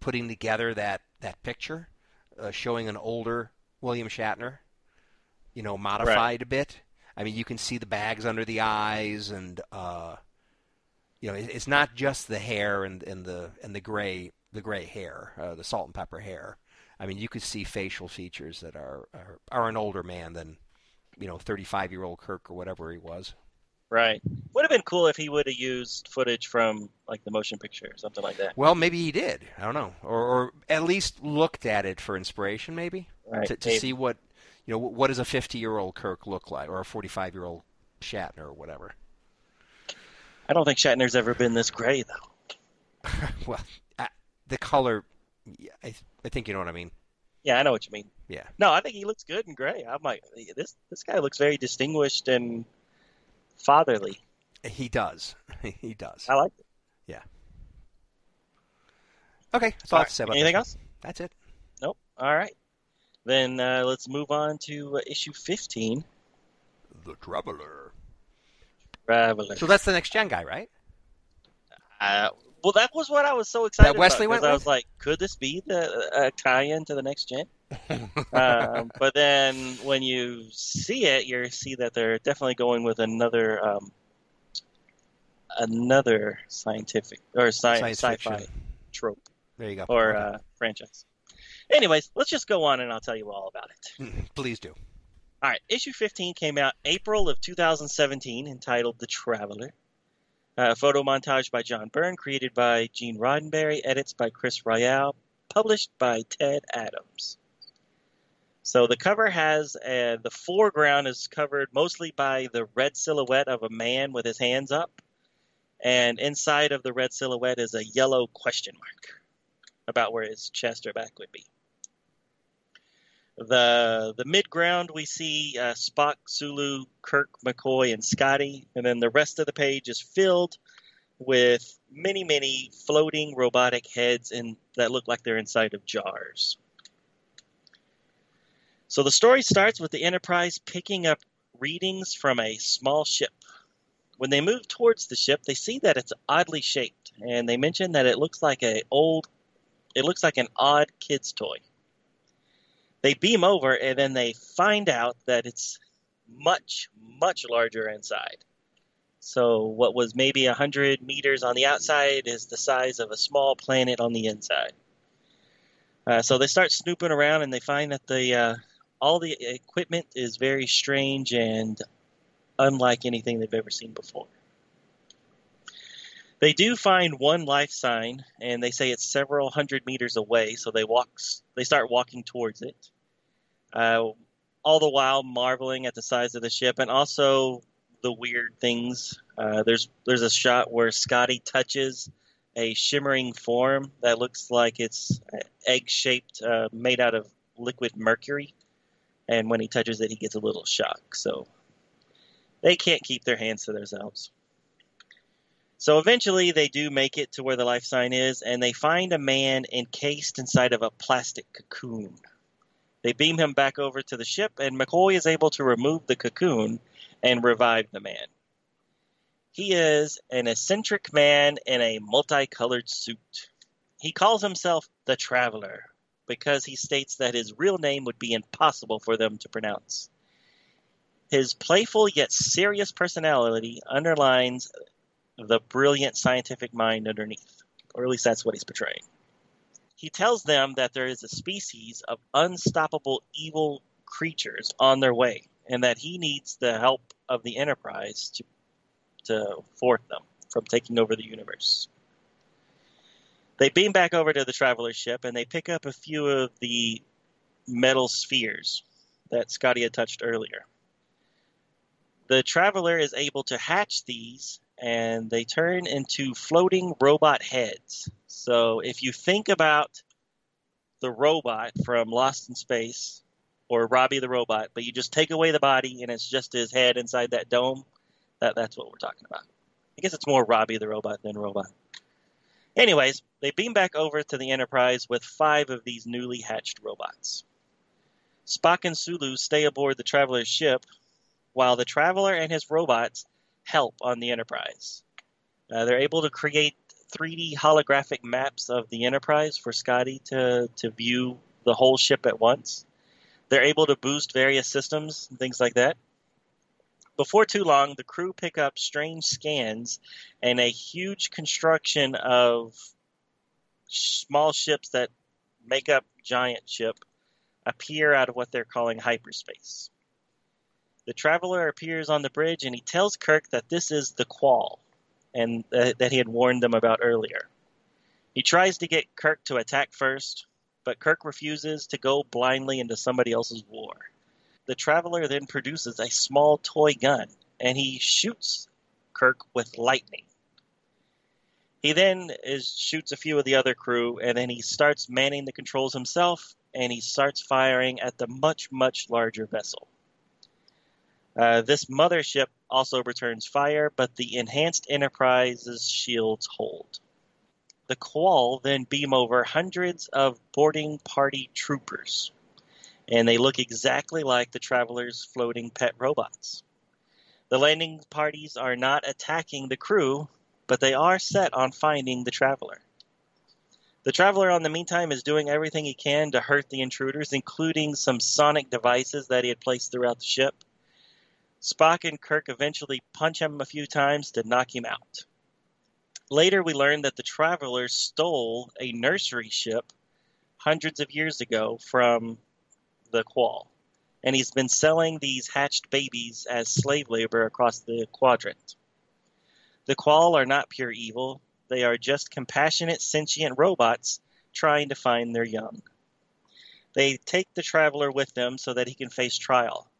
putting together that that picture, uh, showing an older William Shatner, you know, modified right. a bit. I mean, you can see the bags under the eyes, and uh, you know, it's not just the hair and, and the and the gray the gray hair, uh, the salt and pepper hair. I mean, you could see facial features that are are, are an older man than you know, 35 year old Kirk or whatever he was. Right. Would have been cool if he would have used footage from like the motion picture or something like that. Well, maybe he did. I don't know, or, or at least looked at it for inspiration, maybe right. to, to see what you know. What does a 50 year old Kirk look like, or a 45 year old Shatner, or whatever. I don't think Shatner's ever been this gray, though. well, I, the color, I, I think you know what I mean. Yeah, I know what you mean. Yeah. No, I think he looks good in gray. I'm like, this this guy looks very distinguished and fatherly. He does. he does. I like it. Yeah. Okay, all right. I have to say about Anything else? That's it. Nope. All right. Then uh, let's move on to uh, issue 15. The Traveler. Traveler. So that's the next gen guy, right? Uh, well, that was what I was so excited that Wesley about. Went I was like, could this be the uh, tie-in to the next gen? Um, but then when you see it, you see that they're definitely going with another um, another scientific or sci- Science sci-fi fiction. trope There you go. or Okay. uh, franchise. Anyways, let's just go on and I'll tell you all about it. Please do. All right, issue 15 came out April of 2017, entitled "The Traveler." Uh, photo montage by John Byrne, created by Gene Roddenberry, edits by Chris Ryall, published by Ted Adams. So the cover has uh, the foreground is covered mostly by the red silhouette of a man with his hands up, and inside of the red silhouette is a yellow question mark about where his chest or back would be. The the mid ground we see uh, Spock, Sulu, Kirk, McCoy, and Scotty, and then the rest of the page is filled with many many floating robotic heads in that look like they're inside of jars. So the story starts with the Enterprise picking up readings from a small ship. When they move towards the ship, they see that it's oddly shaped, and they mention that it looks like a old, it looks like an odd kid's toy. They beam over, and then they find out that it's much, much larger inside. So what was maybe a 100 meters on the outside is the size of a small planet on the inside. Uh, so they start snooping around, and they find that the uh, all the equipment is very strange and unlike anything they've ever seen before. They do find one life sign, and they say it's several hundred meters away. So they walk, they start walking towards it, uh, all the while marveling at the size of the ship and also the weird things. Uh, there's there's a shot where Scotty touches a shimmering form that looks like it's egg shaped, uh, made out of liquid mercury, and when he touches it, he gets a little shock. So they can't keep their hands to themselves. So eventually, they do make it to where the life sign is, and they find a man encased inside of a plastic cocoon. They beam him back over to the ship, and McCoy is able to remove the cocoon and revive the man. He is an eccentric man in a multicolored suit. He calls himself the Traveler because he states that his real name would be impossible for them to pronounce. His playful yet serious personality underlines the brilliant scientific mind underneath, or at least that's what he's portraying. He tells them that there is a species of unstoppable evil creatures on their way, and that he needs the help of the Enterprise to to thwart them from taking over the universe. They beam back over to the traveler ship and they pick up a few of the metal spheres that Scotty had touched earlier. The traveler is able to hatch these and they turn into floating robot heads. So if you think about the robot from Lost in Space or Robbie the robot, but you just take away the body and it's just his head inside that dome, that that's what we're talking about. I guess it's more Robbie the robot than robot. Anyways, they beam back over to the Enterprise with five of these newly hatched robots. Spock and Sulu stay aboard the Traveler's ship, while the Traveler and his robots help on the Enterprise. Uh, they're able to create 3D holographic maps of the Enterprise for Scotty to, to view the whole ship at once. They're able to boost various systems and things like that. Before too long, the crew pick up strange scans and a huge construction of small ships that make up giant ship appear out of what they're calling hyperspace. The traveler appears on the bridge and he tells Kirk that this is the Quall and uh, that he had warned them about earlier. He tries to get Kirk to attack first, but Kirk refuses to go blindly into somebody else's war. The traveler then produces a small toy gun and he shoots Kirk with lightning. He then is, shoots a few of the other crew and then he starts manning the controls himself and he starts firing at the much, much larger vessel. Uh, this mothership also returns fire, but the enhanced Enterprise's shields hold. The Quall then beam over hundreds of boarding party troopers and they look exactly like the travelers' floating pet robots. The landing parties are not attacking the crew, but they are set on finding the traveler. The traveler, on the meantime, is doing everything he can to hurt the intruders, including some sonic devices that he had placed throughout the ship. Spock and Kirk eventually punch him a few times to knock him out. Later, we learn that the traveler stole a nursery ship hundreds of years ago from the Quall, and he's been selling these hatched babies as slave labor across the quadrant. The Quall are not pure evil, they are just compassionate, sentient robots trying to find their young. They take the traveler with them so that he can face trial.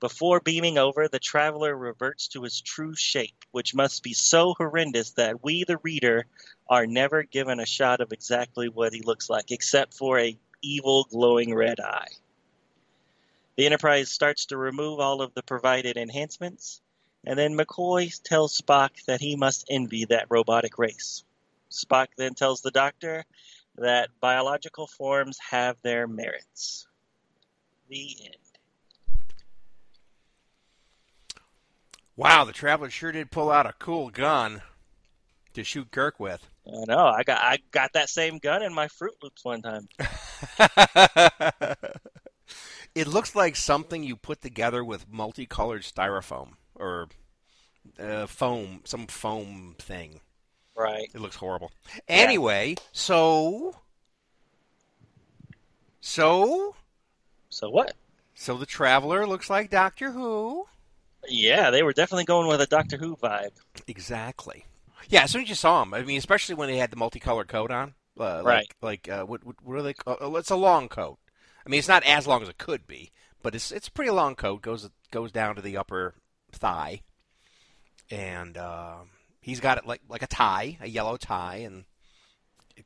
Before beaming over, the traveler reverts to his true shape, which must be so horrendous that we, the reader, are never given a shot of exactly what he looks like, except for a evil glowing red eye. The Enterprise starts to remove all of the provided enhancements, and then McCoy tells Spock that he must envy that robotic race. Spock then tells the Doctor that biological forms have their merits. The end. Wow, the Traveler sure did pull out a cool gun to shoot Kirk with. I know. I got I got that same gun in my Fruit Loops one time. It looks like something you put together with multicolored styrofoam or uh, foam, some foam thing. Right. It looks horrible. Anyway, so so So what? so the traveler looks like Doctor Who. Yeah, they were definitely going with a Doctor Who vibe. Exactly. Yeah, as soon as you saw him, I mean, especially when they had the multicolored coat on, uh, Right. Like, like uh, what, what, what are they? call- Uh, it's a long coat. I mean, it's not as long as it could be, but it's it's a pretty long coat. goes goes down to the upper thigh, and uh, he's got it like like a tie, a yellow tie, and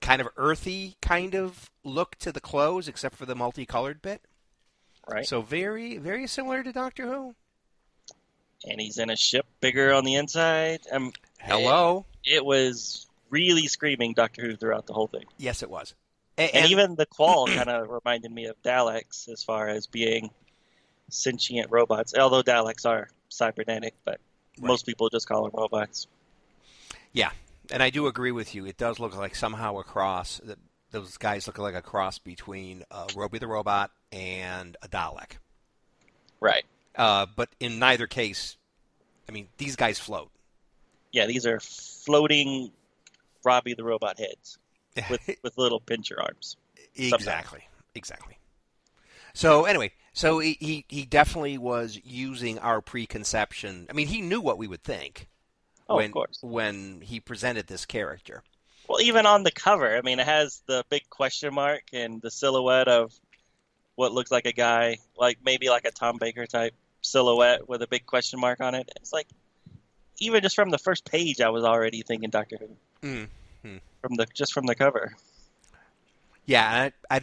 kind of earthy kind of look to the clothes, except for the multicolored bit. Right. So very very similar to Doctor Who. and he's in a ship bigger on the inside. Um, Hello. it was really screaming Doctor Who throughout the whole thing. Yes, it was. A- And, even the Qual kind of reminded me of Daleks as far as being sentient robots. Although Daleks are cybernetic, but Right. most people just call them robots. Yeah, and I do agree with you. It does look like somehow a cross. Those guys look like a cross between uh, Robbie the robot and a Dalek. Right. Uh, but in neither case, I mean, these guys float. Yeah, these are floating Robbie the robot heads with with little pincher arms. exactly, exactly. So anyway, so he, he he definitely was using our preconception. I mean, he knew what we would think Oh, when of course. when he presented this character. Well, even on the cover, I mean, it has the big question mark and the silhouette of what looks like a guy, like maybe like a Tom Baker type silhouette with a big question mark on it. It's like, even just from the first page, I was already thinking Doctor Who Mm. From the just from the cover. Yeah, I, I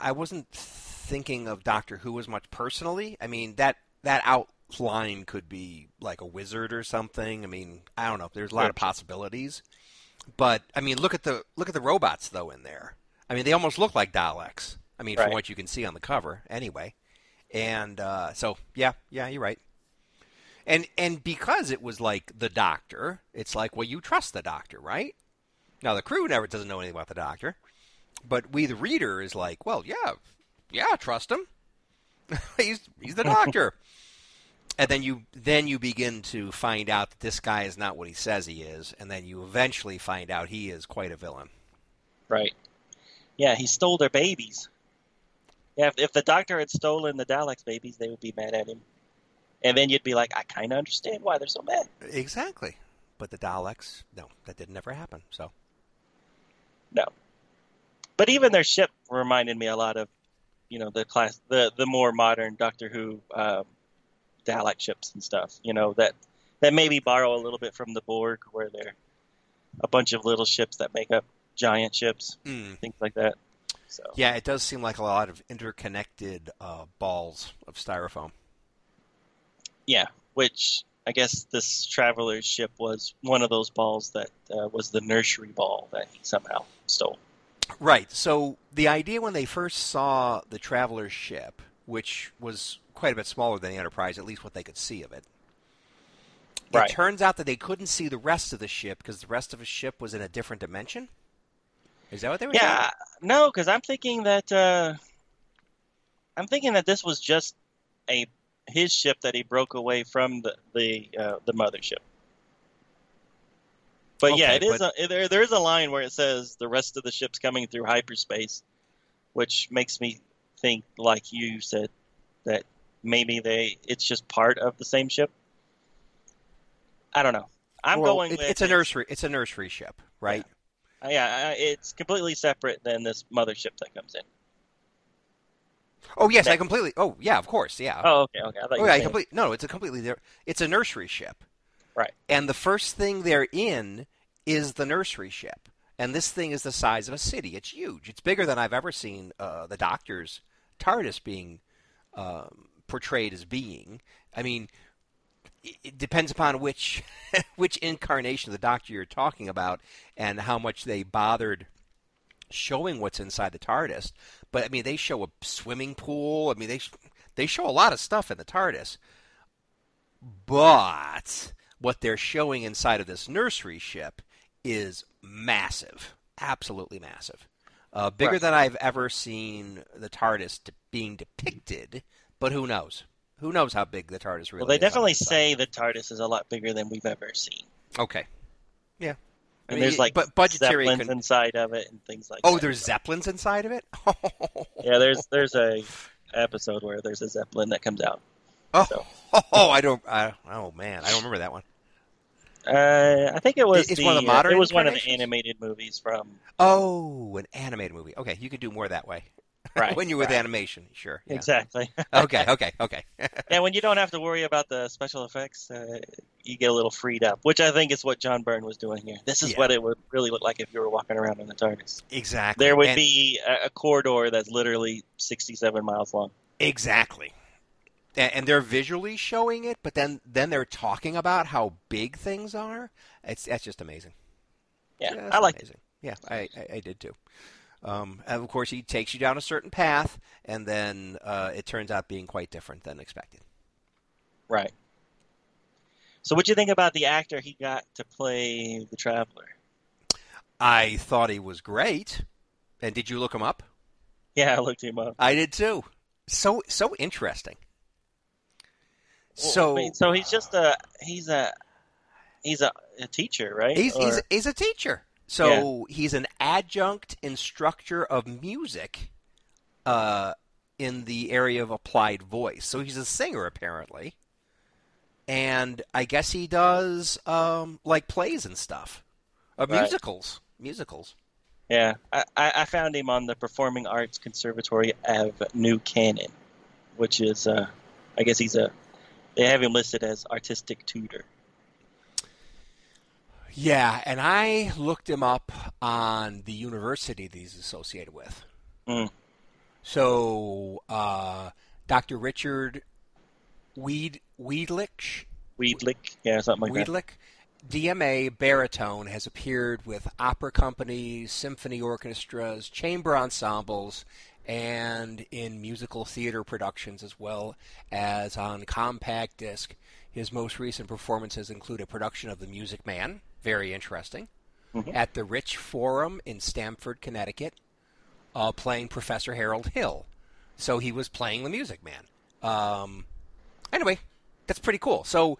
I wasn't thinking of Doctor Who as much personally. I mean that that outline could be like a wizard or something. I mean, I don't know. There's a lot of possibilities. But I mean, look at the look at the robots though in there. I mean, they almost look like Daleks. I mean, Right. from what you can see on the cover, anyway. And uh, so, yeah, yeah, you're right. And and because it was like the Doctor, it's like, well, you trust the Doctor, right? Now the crew never doesn't know anything about the Doctor, but we, the reader, is like, well, yeah, yeah, trust him. he's he's the Doctor. and then you then you begin to find out that this guy is not what he says he is, and then you eventually find out he is quite a villain. Right. Yeah, he stole their babies. Yeah, if, if the doctor had stolen the Daleks' babies, they would be mad at him. And then you'd be like, I kind of understand why they're so mad. Exactly. But the Daleks, no, that didn't ever happen. So No. But even their ship reminded me a lot of, you know, the class, the the more modern Doctor Who um, Dalek ships and stuff. You know that that maybe borrow a little bit from the Borg, where they're a bunch of little ships that make up giant ships, Mm. things like that. So yeah, it does seem like a lot of interconnected uh, balls of styrofoam. yeah, which I guess this traveler's ship was one of those balls that uh, was the nursery ball that he somehow stole. Right. So the idea when they first saw the traveler's ship, which was quite a bit smaller than the Enterprise, at least what they could see of it. Right. It turns out that they couldn't see the rest of the ship because the rest of the ship was in a different dimension. Is that what they were Yeah, no, because I'm thinking that uh, I'm thinking that this was just a his ship that he broke away from the the uh, the mothership. But yeah, Okay, it is but- a, there. There is a line where it says the rest of the ship's coming through hyperspace, which makes me think, like you said, that maybe they it's just part of the same ship. I don't know. I'm Well, going. it- with it's a nursery. It's a nursery ship, right? Uh, yeah, it's completely separate than this mothership that comes in. Oh yes, I completely. Oh yeah, of course, yeah. Oh, okay, okay. I thought Oh yeah, I saying- complete. No, it's a completely. It's a nursery ship. Right. And the first thing they're in is the nursery ship, and this thing is the size of a city. It's huge. It's bigger than I've ever seen uh, the Doctor's TARDIS being um, portrayed as being. I mean, it- it depends upon which which incarnation of the Doctor you're talking about, and how much they bothered showing what's inside the TARDIS. But I mean, they show a swimming pool. I mean, they they show a lot of stuff in the TARDIS. But what they're showing inside of this nursery ship is massive, absolutely massive, uh, bigger Right. than I've ever seen the TARDIS being depicted. But who knows? Who knows how big the TARDIS really Well, they definitely say the TARDIS is a lot bigger than we've ever seen. Okay. Yeah. I And mean, there's like but budgetary. zeppelins con- inside of it and things like oh, that. there's zeppelins inside of it. yeah, there's there's a episode where there's a zeppelin that comes out. Oh, So- oh, I don't. I, oh man, I don't remember that one. Uh, I think it was It's the, one of the uh, modern it was one of the animated movies from Oh, an animated movie. Okay, you could do more that way. Right when you're with right. animation, sure. Yeah. Exactly. okay, okay, okay. and when you don't have to worry about the special effects, uh, you get a little freed up, which I think is what John Byrne was doing here. This is Yeah. what it would really look like if you were walking around in the TARDIS. exactly. There would And- be a, a corridor that's literally 67 miles long. exactly. And, and they're visually showing it, but then then they're talking about how big things are. It's that's just amazing. Yeah, Just I like it. amazing. Yeah, I, I, I did too. Um, and of course, he takes you down a certain path, and then uh, it turns out being quite different than expected. Right. So, what do you think about the actor he got to play the Traveler? I thought he was great. And did you look him up? Yeah, I looked him up. I did too. So so interesting. Well, So wait, so he's just a he's a he's a, a teacher, right? he's he's, he's a teacher. So he's an adjunct instructor of music uh, in the area of applied voice. So he's a singer apparently. And I guess he does um, like plays and stuff. Uh, Right. musicals. Musicals. yeah, I, I I found him on the Performing Arts Conservatory of New Canaan, which is uh, I guess he's a they have him listed as artistic tutor. Yeah, and I looked him up on the university that he's associated with. Mm. So, uh, Dr. Richard Weed Weedlich, Weedlick, yeah, something like that. Weedlich DMA baritone has appeared with opera companies, symphony orchestras, chamber ensembles, and in musical theater productions as well as on compact disc. His most recent performances include a production of The Music Man, very interesting, Mhm. at the Rich Forum in Stamford, Connecticut, uh, playing Professor Harold Hill. So he was playing The Music Man. Um, anyway, that's pretty cool. So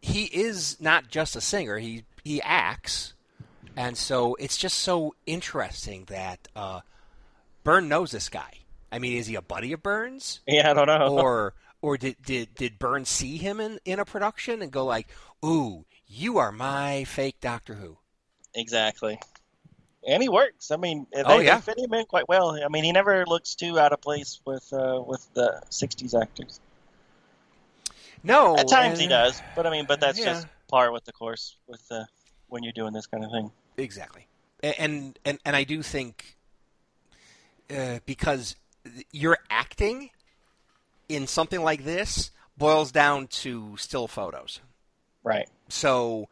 he is not just a singer; he he acts, and so it's just so interesting that uh, Byrne knows this guy. I mean, is he a buddy of Burns, Yeah, I don't know. or or did did did Burns see him in in a production and go like, "Ooh, you are my fake Doctor Who"? exactly. And he works. I mean, they, Oh, they yeah. fit him in quite well. I mean, he never looks too out of place with uh, with the '60s actors. No, At times he does, but I mean, but that's Yeah. just par with the course with uh, when you're doing this kind of thing. Exactly, and and and I do think uh, because your acting in something like this boils down to still photos. Right. So,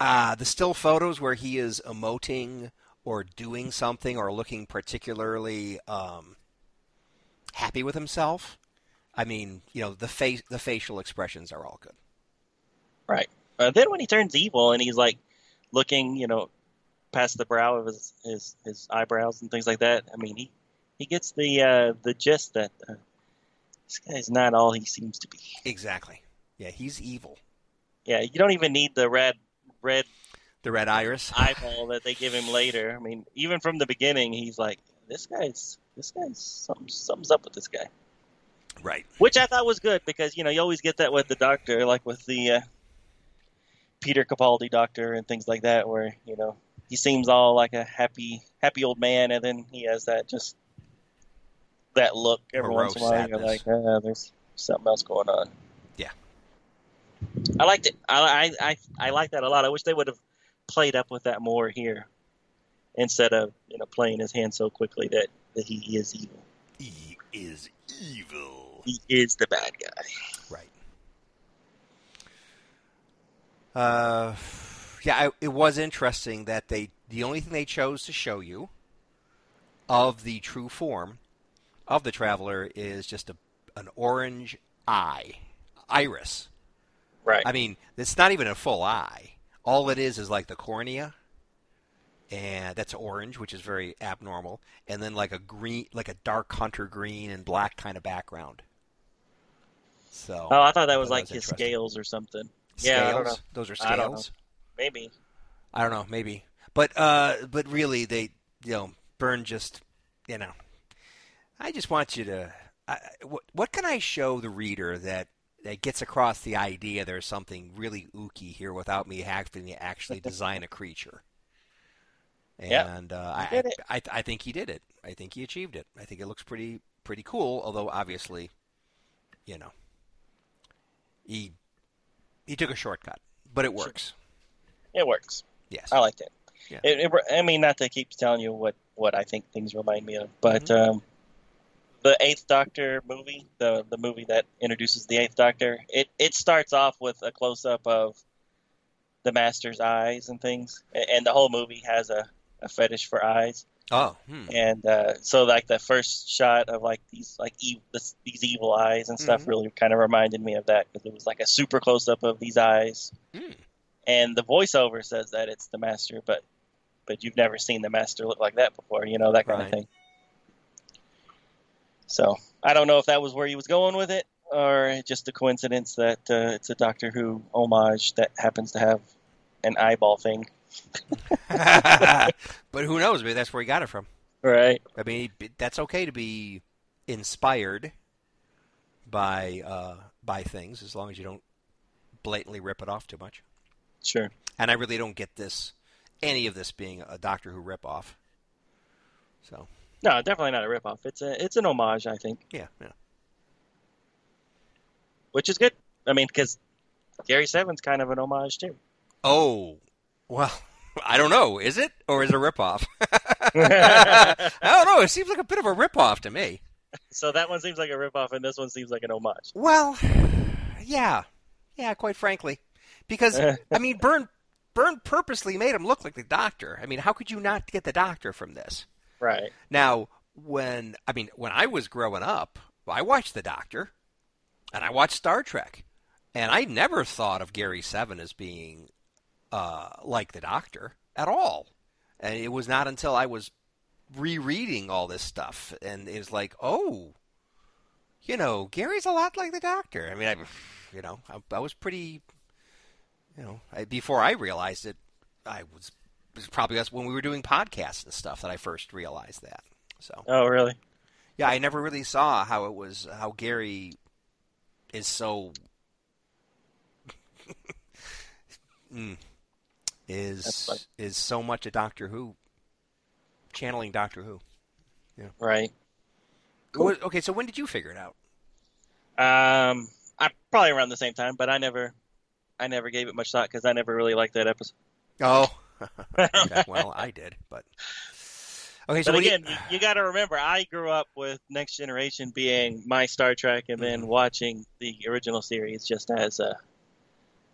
uh, the still photos where he is emoting or doing something or looking particularly um, happy with himself. I mean, you know, the face, the facial expressions are all good. Right. Uh, then when he turns evil and he's like looking, you know, past the brow of his his, his eyebrows and things like that. I mean, he he gets the uh, the gist that uh, this guy's not all he seems to be. Exactly. Yeah, he's evil. Yeah, you don't even need the red red The red iris. eyeball that they give him later. I mean, even from the beginning, he's like, this guy's this guy's something something's up with this guy. Right. which I thought was good because you know you always get that with the doctor, like with the uh, Peter Capaldi doctor and things like that, where you know he seems all like a happy, happy old man, and then he has that just that look every once in a while. You're like, uh, there's something else going on. I liked it. I I I, I like that a lot. I wish they would have played up with that more here, instead of you know playing his hand so quickly that that he is evil. He is evil. He is the bad guy. Right. Uh, yeah, I, it was interesting that they the only thing they chose to show you of the true form of the traveler is just a an orange eye, iris. Right. I mean, it's not even a full eye. All it is is like the cornea, and that's orange, which is very abnormal, and then like a green, like a dark hunter green and black kind of background. So Oh, I thought that was That like was his scales or something. scales. Yeah, I don't know. Those are I don't know. scales. Maybe. I don't know, maybe. But uh, but really, they you know, Byrne just you know, I just want you to. I, what, what can I show the reader that that gets across the idea there's something really ooky here without me having to actually design a creature? Yeah, And uh, I. I I think he did it. I think he achieved it. I think it looks pretty pretty cool. Although obviously, you know, he he took a shortcut, but it works. It works. Yes. I liked it. Yeah. It, it. I mean, not to keep telling you what what I think things remind me of, but Mm-hmm. um, the Eighth Doctor movie, the the movie that introduces the Eighth Doctor, it it starts off with a close up of the Master's eyes and things, and the whole movie has a, a fetish for eyes. Oh, hmm. and uh, so like the first shot of like these like e- this, these evil eyes and stuff Mhm. really kind of reminded me of that because it was like a super close up of these eyes, Hmm. and the voiceover says that it's the master, but but you've never seen the master look like that before, you know that kind Right. of thing. So I don't know if that was where he was going with it, or just a coincidence that uh, it's a Doctor Who homage that happens to have an eyeball thing. but who knows? Maybe that's where he got it from. Right. I mean, that's okay to be inspired by uh, by things as long as you don't blatantly rip it off too much. Sure. And I really don't get this any of this being a Doctor Who ripoff. So No, definitely not a ripoff. It's a it's an homage, I think. yeah, yeah. which is good. I mean, because Gary Seven's kind of an homage too. Oh, well, I don't know. Is it or is it a ripoff? I don't know. It seems like a bit of a ripoff to me. so that one seems like a ripoff, and this one seems like an homage. Well, yeah, yeah. Quite frankly, because I mean, Byrne Byrne purposely made him look like the Doctor. I mean, how could you not get the Doctor from this? Right. Now, when I mean, when I was growing up, I watched the Doctor, and I watched Star Trek, and I never thought of Gary Seven as being uh, like the Doctor at all. And it was not until I was rereading all this stuff, and it was like, oh, you know, Gary's a lot like the Doctor. I mean, I, you know, I, I was pretty, you know, I, before I realized it, I was, was probably that's when we were doing podcasts and stuff that I first realized that. So, Oh, really? yeah, I never really saw how it was how Gary is so mm, is is so much a Doctor Who channeling Doctor Who. Yeah. Right. Cool. Okay, so when did you figure it out? Um, I probably around the same time, but I never, I never gave it much thought because I never really liked that episode. Oh, well, I did, but okay. So but again, you, you got to remember, I grew up with Next Generation being my Star Trek, and then Mhm. watching the original series just as a.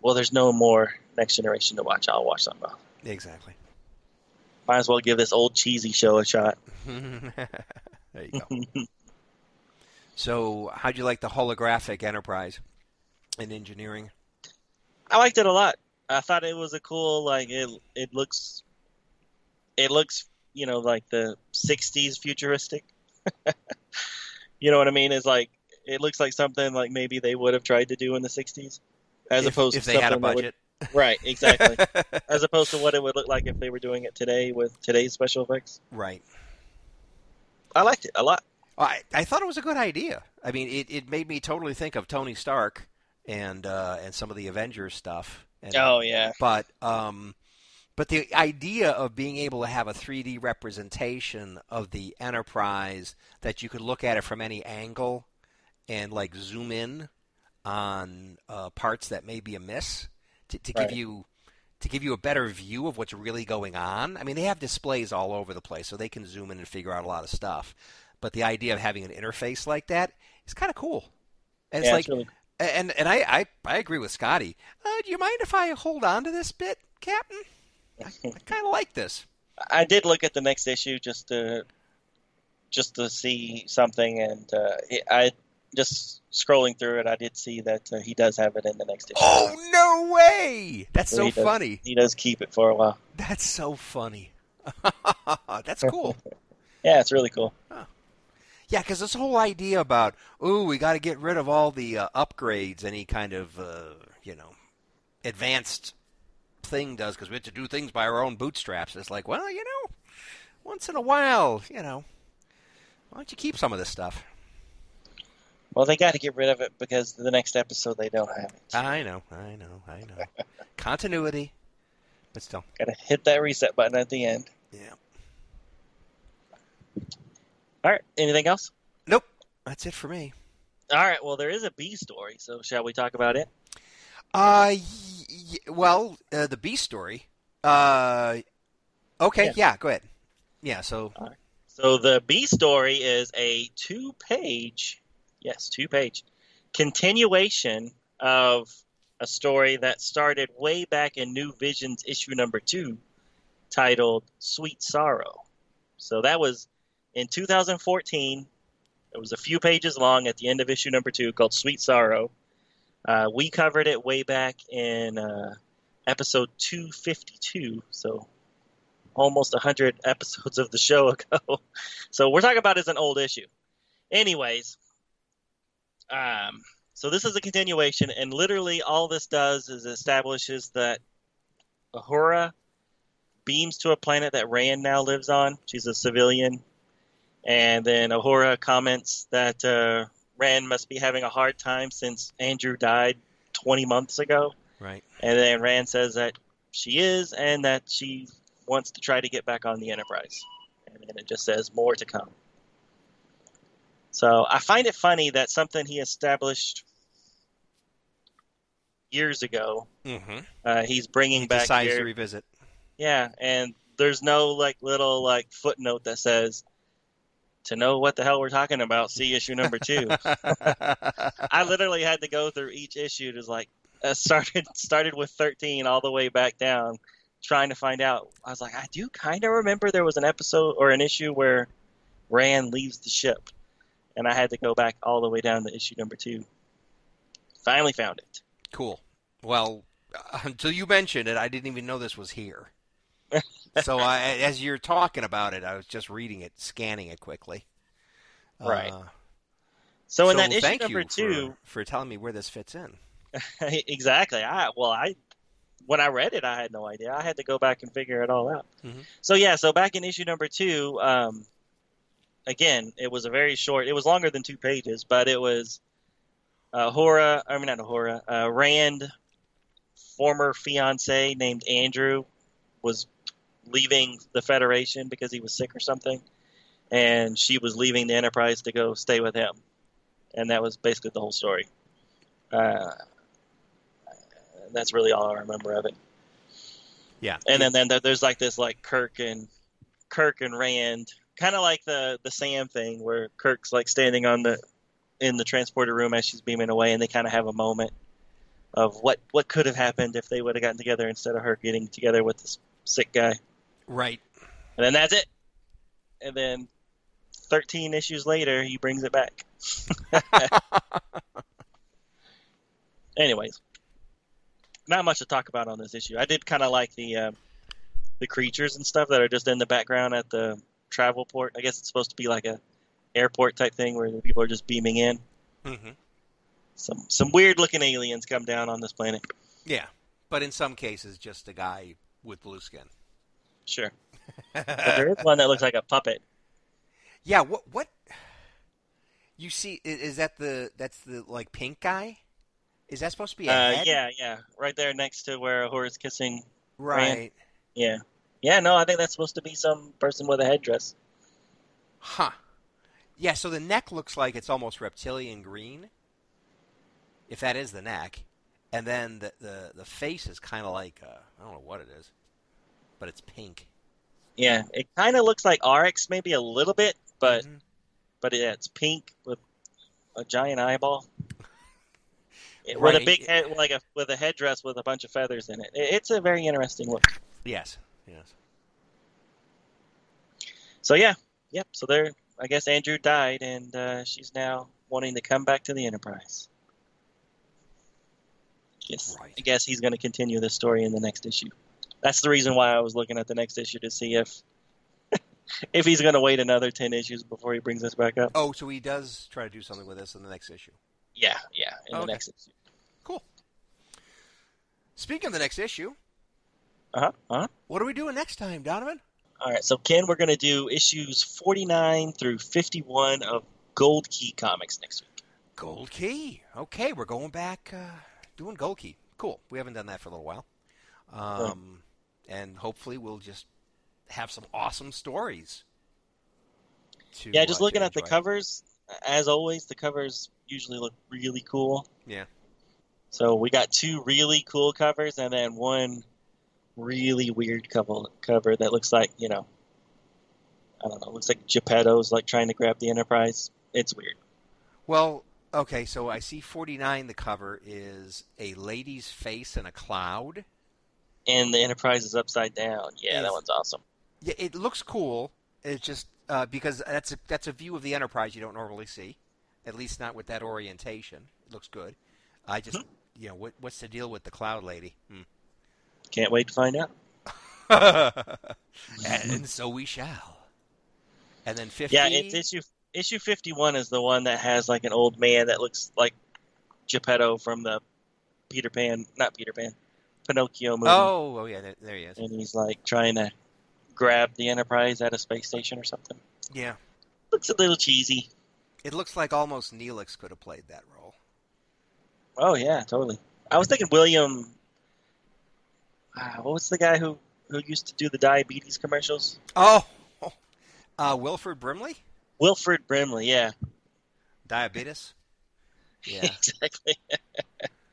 Well, there's no more Next Generation to watch. I'll watch something else. exactly. Might as well give this old cheesy show a shot. there you go. So, how'd you like the holographic Enterprise in engineering? I liked it a lot. I thought it was a cool like it. It looks, it looks you know like the '60s futuristic. you know what I mean? It's like it looks like something like maybe they would have tried to do in the '60s, as if, opposed if to they had a that would- budget. right, exactly. as opposed to what it would look like if they were doing it today with today's special effects. right. I liked it a lot. I, I thought it was a good idea. I mean, it, it made me totally think of Tony Stark and uh, and some of the Avengers stuff. And, Oh yeah, But um, but the idea of being able to have a 3D representation of the Enterprise that you could look at it from any angle and like zoom in on uh, parts that may be amiss to, to give Right. you to give you a better view of what's really going on. I mean, they have displays all over the place, so they can zoom in and figure out a lot of stuff. But the idea of having an interface like that is kind of cool. And it's like it's really and and I, I, I agree with Scotty. Uh, do you mind if I hold on to this bit, Captain? I, I kind of like this. I did look at the next issue just to just to see something, and uh, I just scrolling through it, I did see that uh, he does have it in the next issue. Oh no way! That's So so he does. funny. He does keep it for a while. That's so funny. That's cool. Yeah, it's really cool. Yeah, because this whole idea about ooh, we got to get rid of all the uh, upgrades any kind of uh, you know advanced thing does because we have to do things by our own bootstraps. It's like, well, you know, once in a while, you know, why don't you keep some of this stuff? Well, they got to get rid of it because the next episode they don't have it. I know, I know, I know. Continuity, but still, Got to hit that reset button at the end. yeah. All right. Anything else? Nope, that's it for me. All right. Well, there is a B story, so shall we talk about it? Uh, y- y- well, uh, the B story. Uh, okay, Yeah. yeah. go ahead. Yeah, so So the B story is a two-page, yes, two-page continuation of a story that started way back in New Visions issue number two, titled "Sweet Sorrow." So that was in 2014. It was a few pages long at the end of issue number two, called "Sweet Sorrow." Uh, we covered it way back in uh, episode 252. So almost 100 episodes of the show ago. So we're talking about it as an old issue. Anyways, um, so this is a continuation, and literally all this does is establishes that Uhura beams to a planet that Rand now lives on. She's a civilian. And then Uhura comments that uh, Rand must be having a hard time since Andrew died 20 months ago. right. And then Rand says that she is, and that she wants to try to get back on the Enterprise. And then it just says more to come. So I find it funny that something he established years ago, Mm-hmm. uh, he's bringing He back decides here. to revisit. Yeah, and there's no like little like footnote that says to know what the hell we're talking about. See issue number two. I literally had to go through each issue to like, uh, started started with 13 all the way back down, trying to find out. I was like, I do kind of remember there was an episode or an issue where Rand leaves the ship, and I had to go back all the way down to issue number two. Finally found it. Cool. Well, until you mentioned it, I didn't even know this was here. so I, as you're talking about it, I was just reading it, scanning it quickly. Right. Uh, So in so that issue number two, for, for telling me where this fits in. exactly. I well, I when I read it, I had no idea. I had to go back and figure it all out. Mhm. So yeah, so back in issue number two, um, again, it was a very short. It was longer than two pages, but it was uh, Uhura. I mean, not Uhura. Uh, Rand, former fiance named Andrew, was leaving the Federation because he was sick or something, and she was leaving the Enterprise to go stay with him, and that was basically the whole story. Uh, that's really all I remember of it. Yeah. And then, then there's like this like Kirk and Kirk and Rand, kind of like the the Sam thing where Kirk's like standing on the in the transporter room as she's beaming away, and they kind of have a moment of what what could have happened if they would have gotten together instead of her getting together with this sick guy. Right. And then that's it. And then 13 issues later, he brings it back. Anyways, not much to talk about on this issue. I did kind of like the uh, the creatures and stuff that are just in the background at the travel port. I guess it's supposed to be like a airport type thing where the people are just beaming in. hmm Some some weird looking aliens come down on this planet. Yeah. But in some cases, just a guy with blue skin. Sure, but there is one that looks like a puppet. yeah. What? What? You see? Is that the? That's the like pink guy? Is that supposed to be a Uh, head? yeah, yeah, right there next to where Horace kissing. Right. Yeah, yeah. No, I think that's supposed to be some person with a headdress. Huh. Yeah, so the neck looks like it's almost reptilian green. If that is the neck. And then the the, the face is kind of like uh, I don't know what it is, but it's pink. Yeah, it kind of looks like RX maybe a little bit, but Mhm. but yeah, it's pink with a giant eyeball. It- With a big head, like a with a headdress with a bunch of feathers in it. It- It's a very interesting look. Yes. Yes. So yeah, yep. So there, I guess Andrew died, and uh, she's now wanting to come back to the Enterprise. Yes, Right. I guess he's going to continue this story in the next issue. That's the reason why I was looking at the next issue to see if if he's going to wait another ten issues before he brings this back up. Oh, so he does try to do something with this in the next issue. Yeah, yeah, in the next issue. Cool. Speaking of the next issue, Uh huh. Uh huh. what are we doing next time, Donovan? All right, so Ken, we're going to do issues forty nine through fifty one of Gold Key Comics next week. Gold Key. Okay, we're going back uh, doing Gold Key. Cool. We haven't done that for a little while. Um, and hopefully we'll just have some awesome stories. To, Yeah, just uh, looking at the covers, as always, the covers usually look really cool. Yeah. So we got two really cool covers, and then one really weird cover cover that looks like you know, I don't know, looks like Geppetto's like trying to grab the Enterprise. It's weird. Well, okay, so I see 49. The cover is a lady's face in a cloud. And the Enterprise is upside down. Yeah, that one's awesome. Yeah, it looks cool. It's just uh, because that's a, that's a view of the Enterprise you don't normally see, at least not with that orientation. It looks good. I just, you know, what, what's the deal with the cloud lady? Hmm. Can't wait to find out. and so we shall. And then 50. Yeah, it's issue issue fifty one is the one that has like an old man that looks like Geppetto from the Peter Pan, not Peter Pan, Pinocchio movie. oh, oh yeah, there, there he is. and he's like trying to grab the Enterprise at a space station or something. Yeah, Looks a little cheesy. it looks like almost Neelix could have played that role. Oh yeah, totally. I was thinking William. Uh, what was the guy who who used to do the diabetes commercials? Oh, uh, Wilford Brimley, Wilfred Brimley. Yeah, diabetes. Yeah, exactly.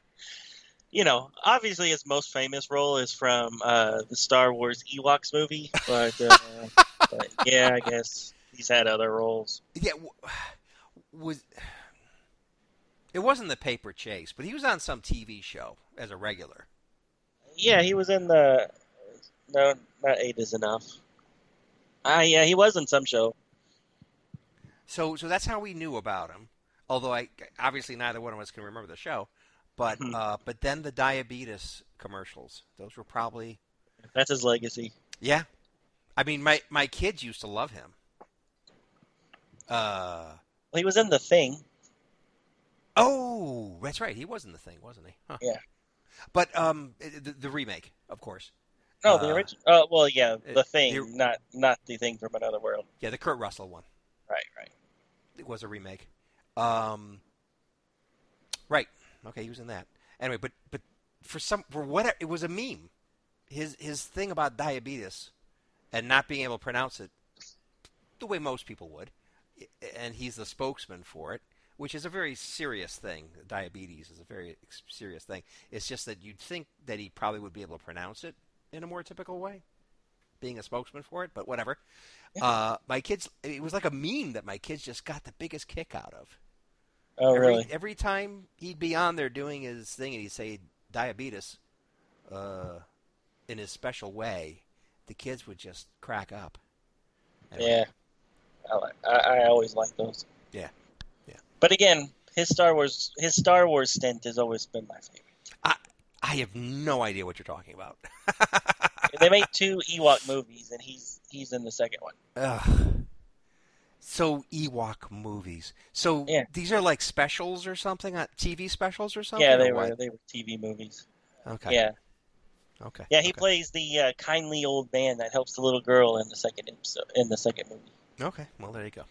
you know, obviously his most famous role is from uh, the Star Wars Ewoks movie, but, uh, but yeah, I guess he's had other roles. yeah. w- Was It wasn't the paper chase, but he was on some TV show as a regular. Yeah, he was in the. No, not eight is enough. Ah, yeah, he was in some show. So, so that's how we knew about him. Although I obviously neither one of us can remember the show, but Hmm. uh, but then the diabetes commercials. Those were probably That's his legacy. yeah. I mean, my my kids used to love him. Uh Well, he was in the thing. oh, that's right. He was in the thing, wasn't he? Huh. Yeah. But um, the, the remake, of course. No, the Uh, original. Oh, well, yeah, uh, the thing, the- not not the thing from another world. Yeah, the Kurt Russell one. Right, right. It was a remake. Um, right. Okay, he was in that. Anyway, but but for some for what it was a meme. His his thing about diabetes and not being able to pronounce it the way most people would, and he's the spokesman for it, which is a very serious thing. Diabetes is a very serious thing. It's just that you'd think that he probably would be able to pronounce it in a more typical way, being a spokesman for it. But whatever. Uh, my kids, it was like a meme that my kids just got the biggest kick out of. Oh, every, really? Every time he'd be on there doing his thing and he'd say diabetes uh, in his special way, the kids would just crack up. Anyway, Yeah. I, like, I, I always like those. Yeah. Yeah. But again, his Star Wars his Star Wars stint has always been my favorite. I, I have no idea what you're talking about. they made two Ewok movies, and he's he's in the second one. Ugh. So Ewok movies. So Yeah. these are like specials or something, uh, TV specials or something. yeah, they were what? they were TV movies. Okay. Yeah, Okay. yeah. He okay. plays the uh, kindly old man that helps the little girl in the second episode, in the second movie. Okay. Well, there you go.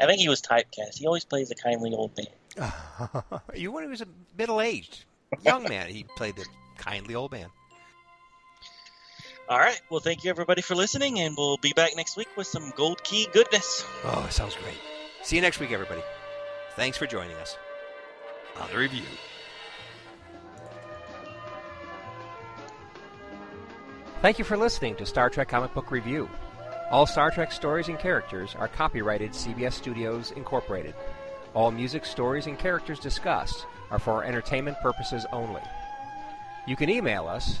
I think he was typecast. He always plays a kindly old man. you when he was a middle-aged young man, he played the kindly old man. All right. Well, thank you everybody for listening, and we'll be back next week with some Gold Key goodness. Oh, sounds great. See you next week, everybody. Thanks for joining us on the review. Thank you for listening to Star Trek Comic Book Review. All Star Trek stories and characters are copyrighted CBS Studios Incorporated. All music, stories, and characters discussed are for entertainment purposes only. You can email us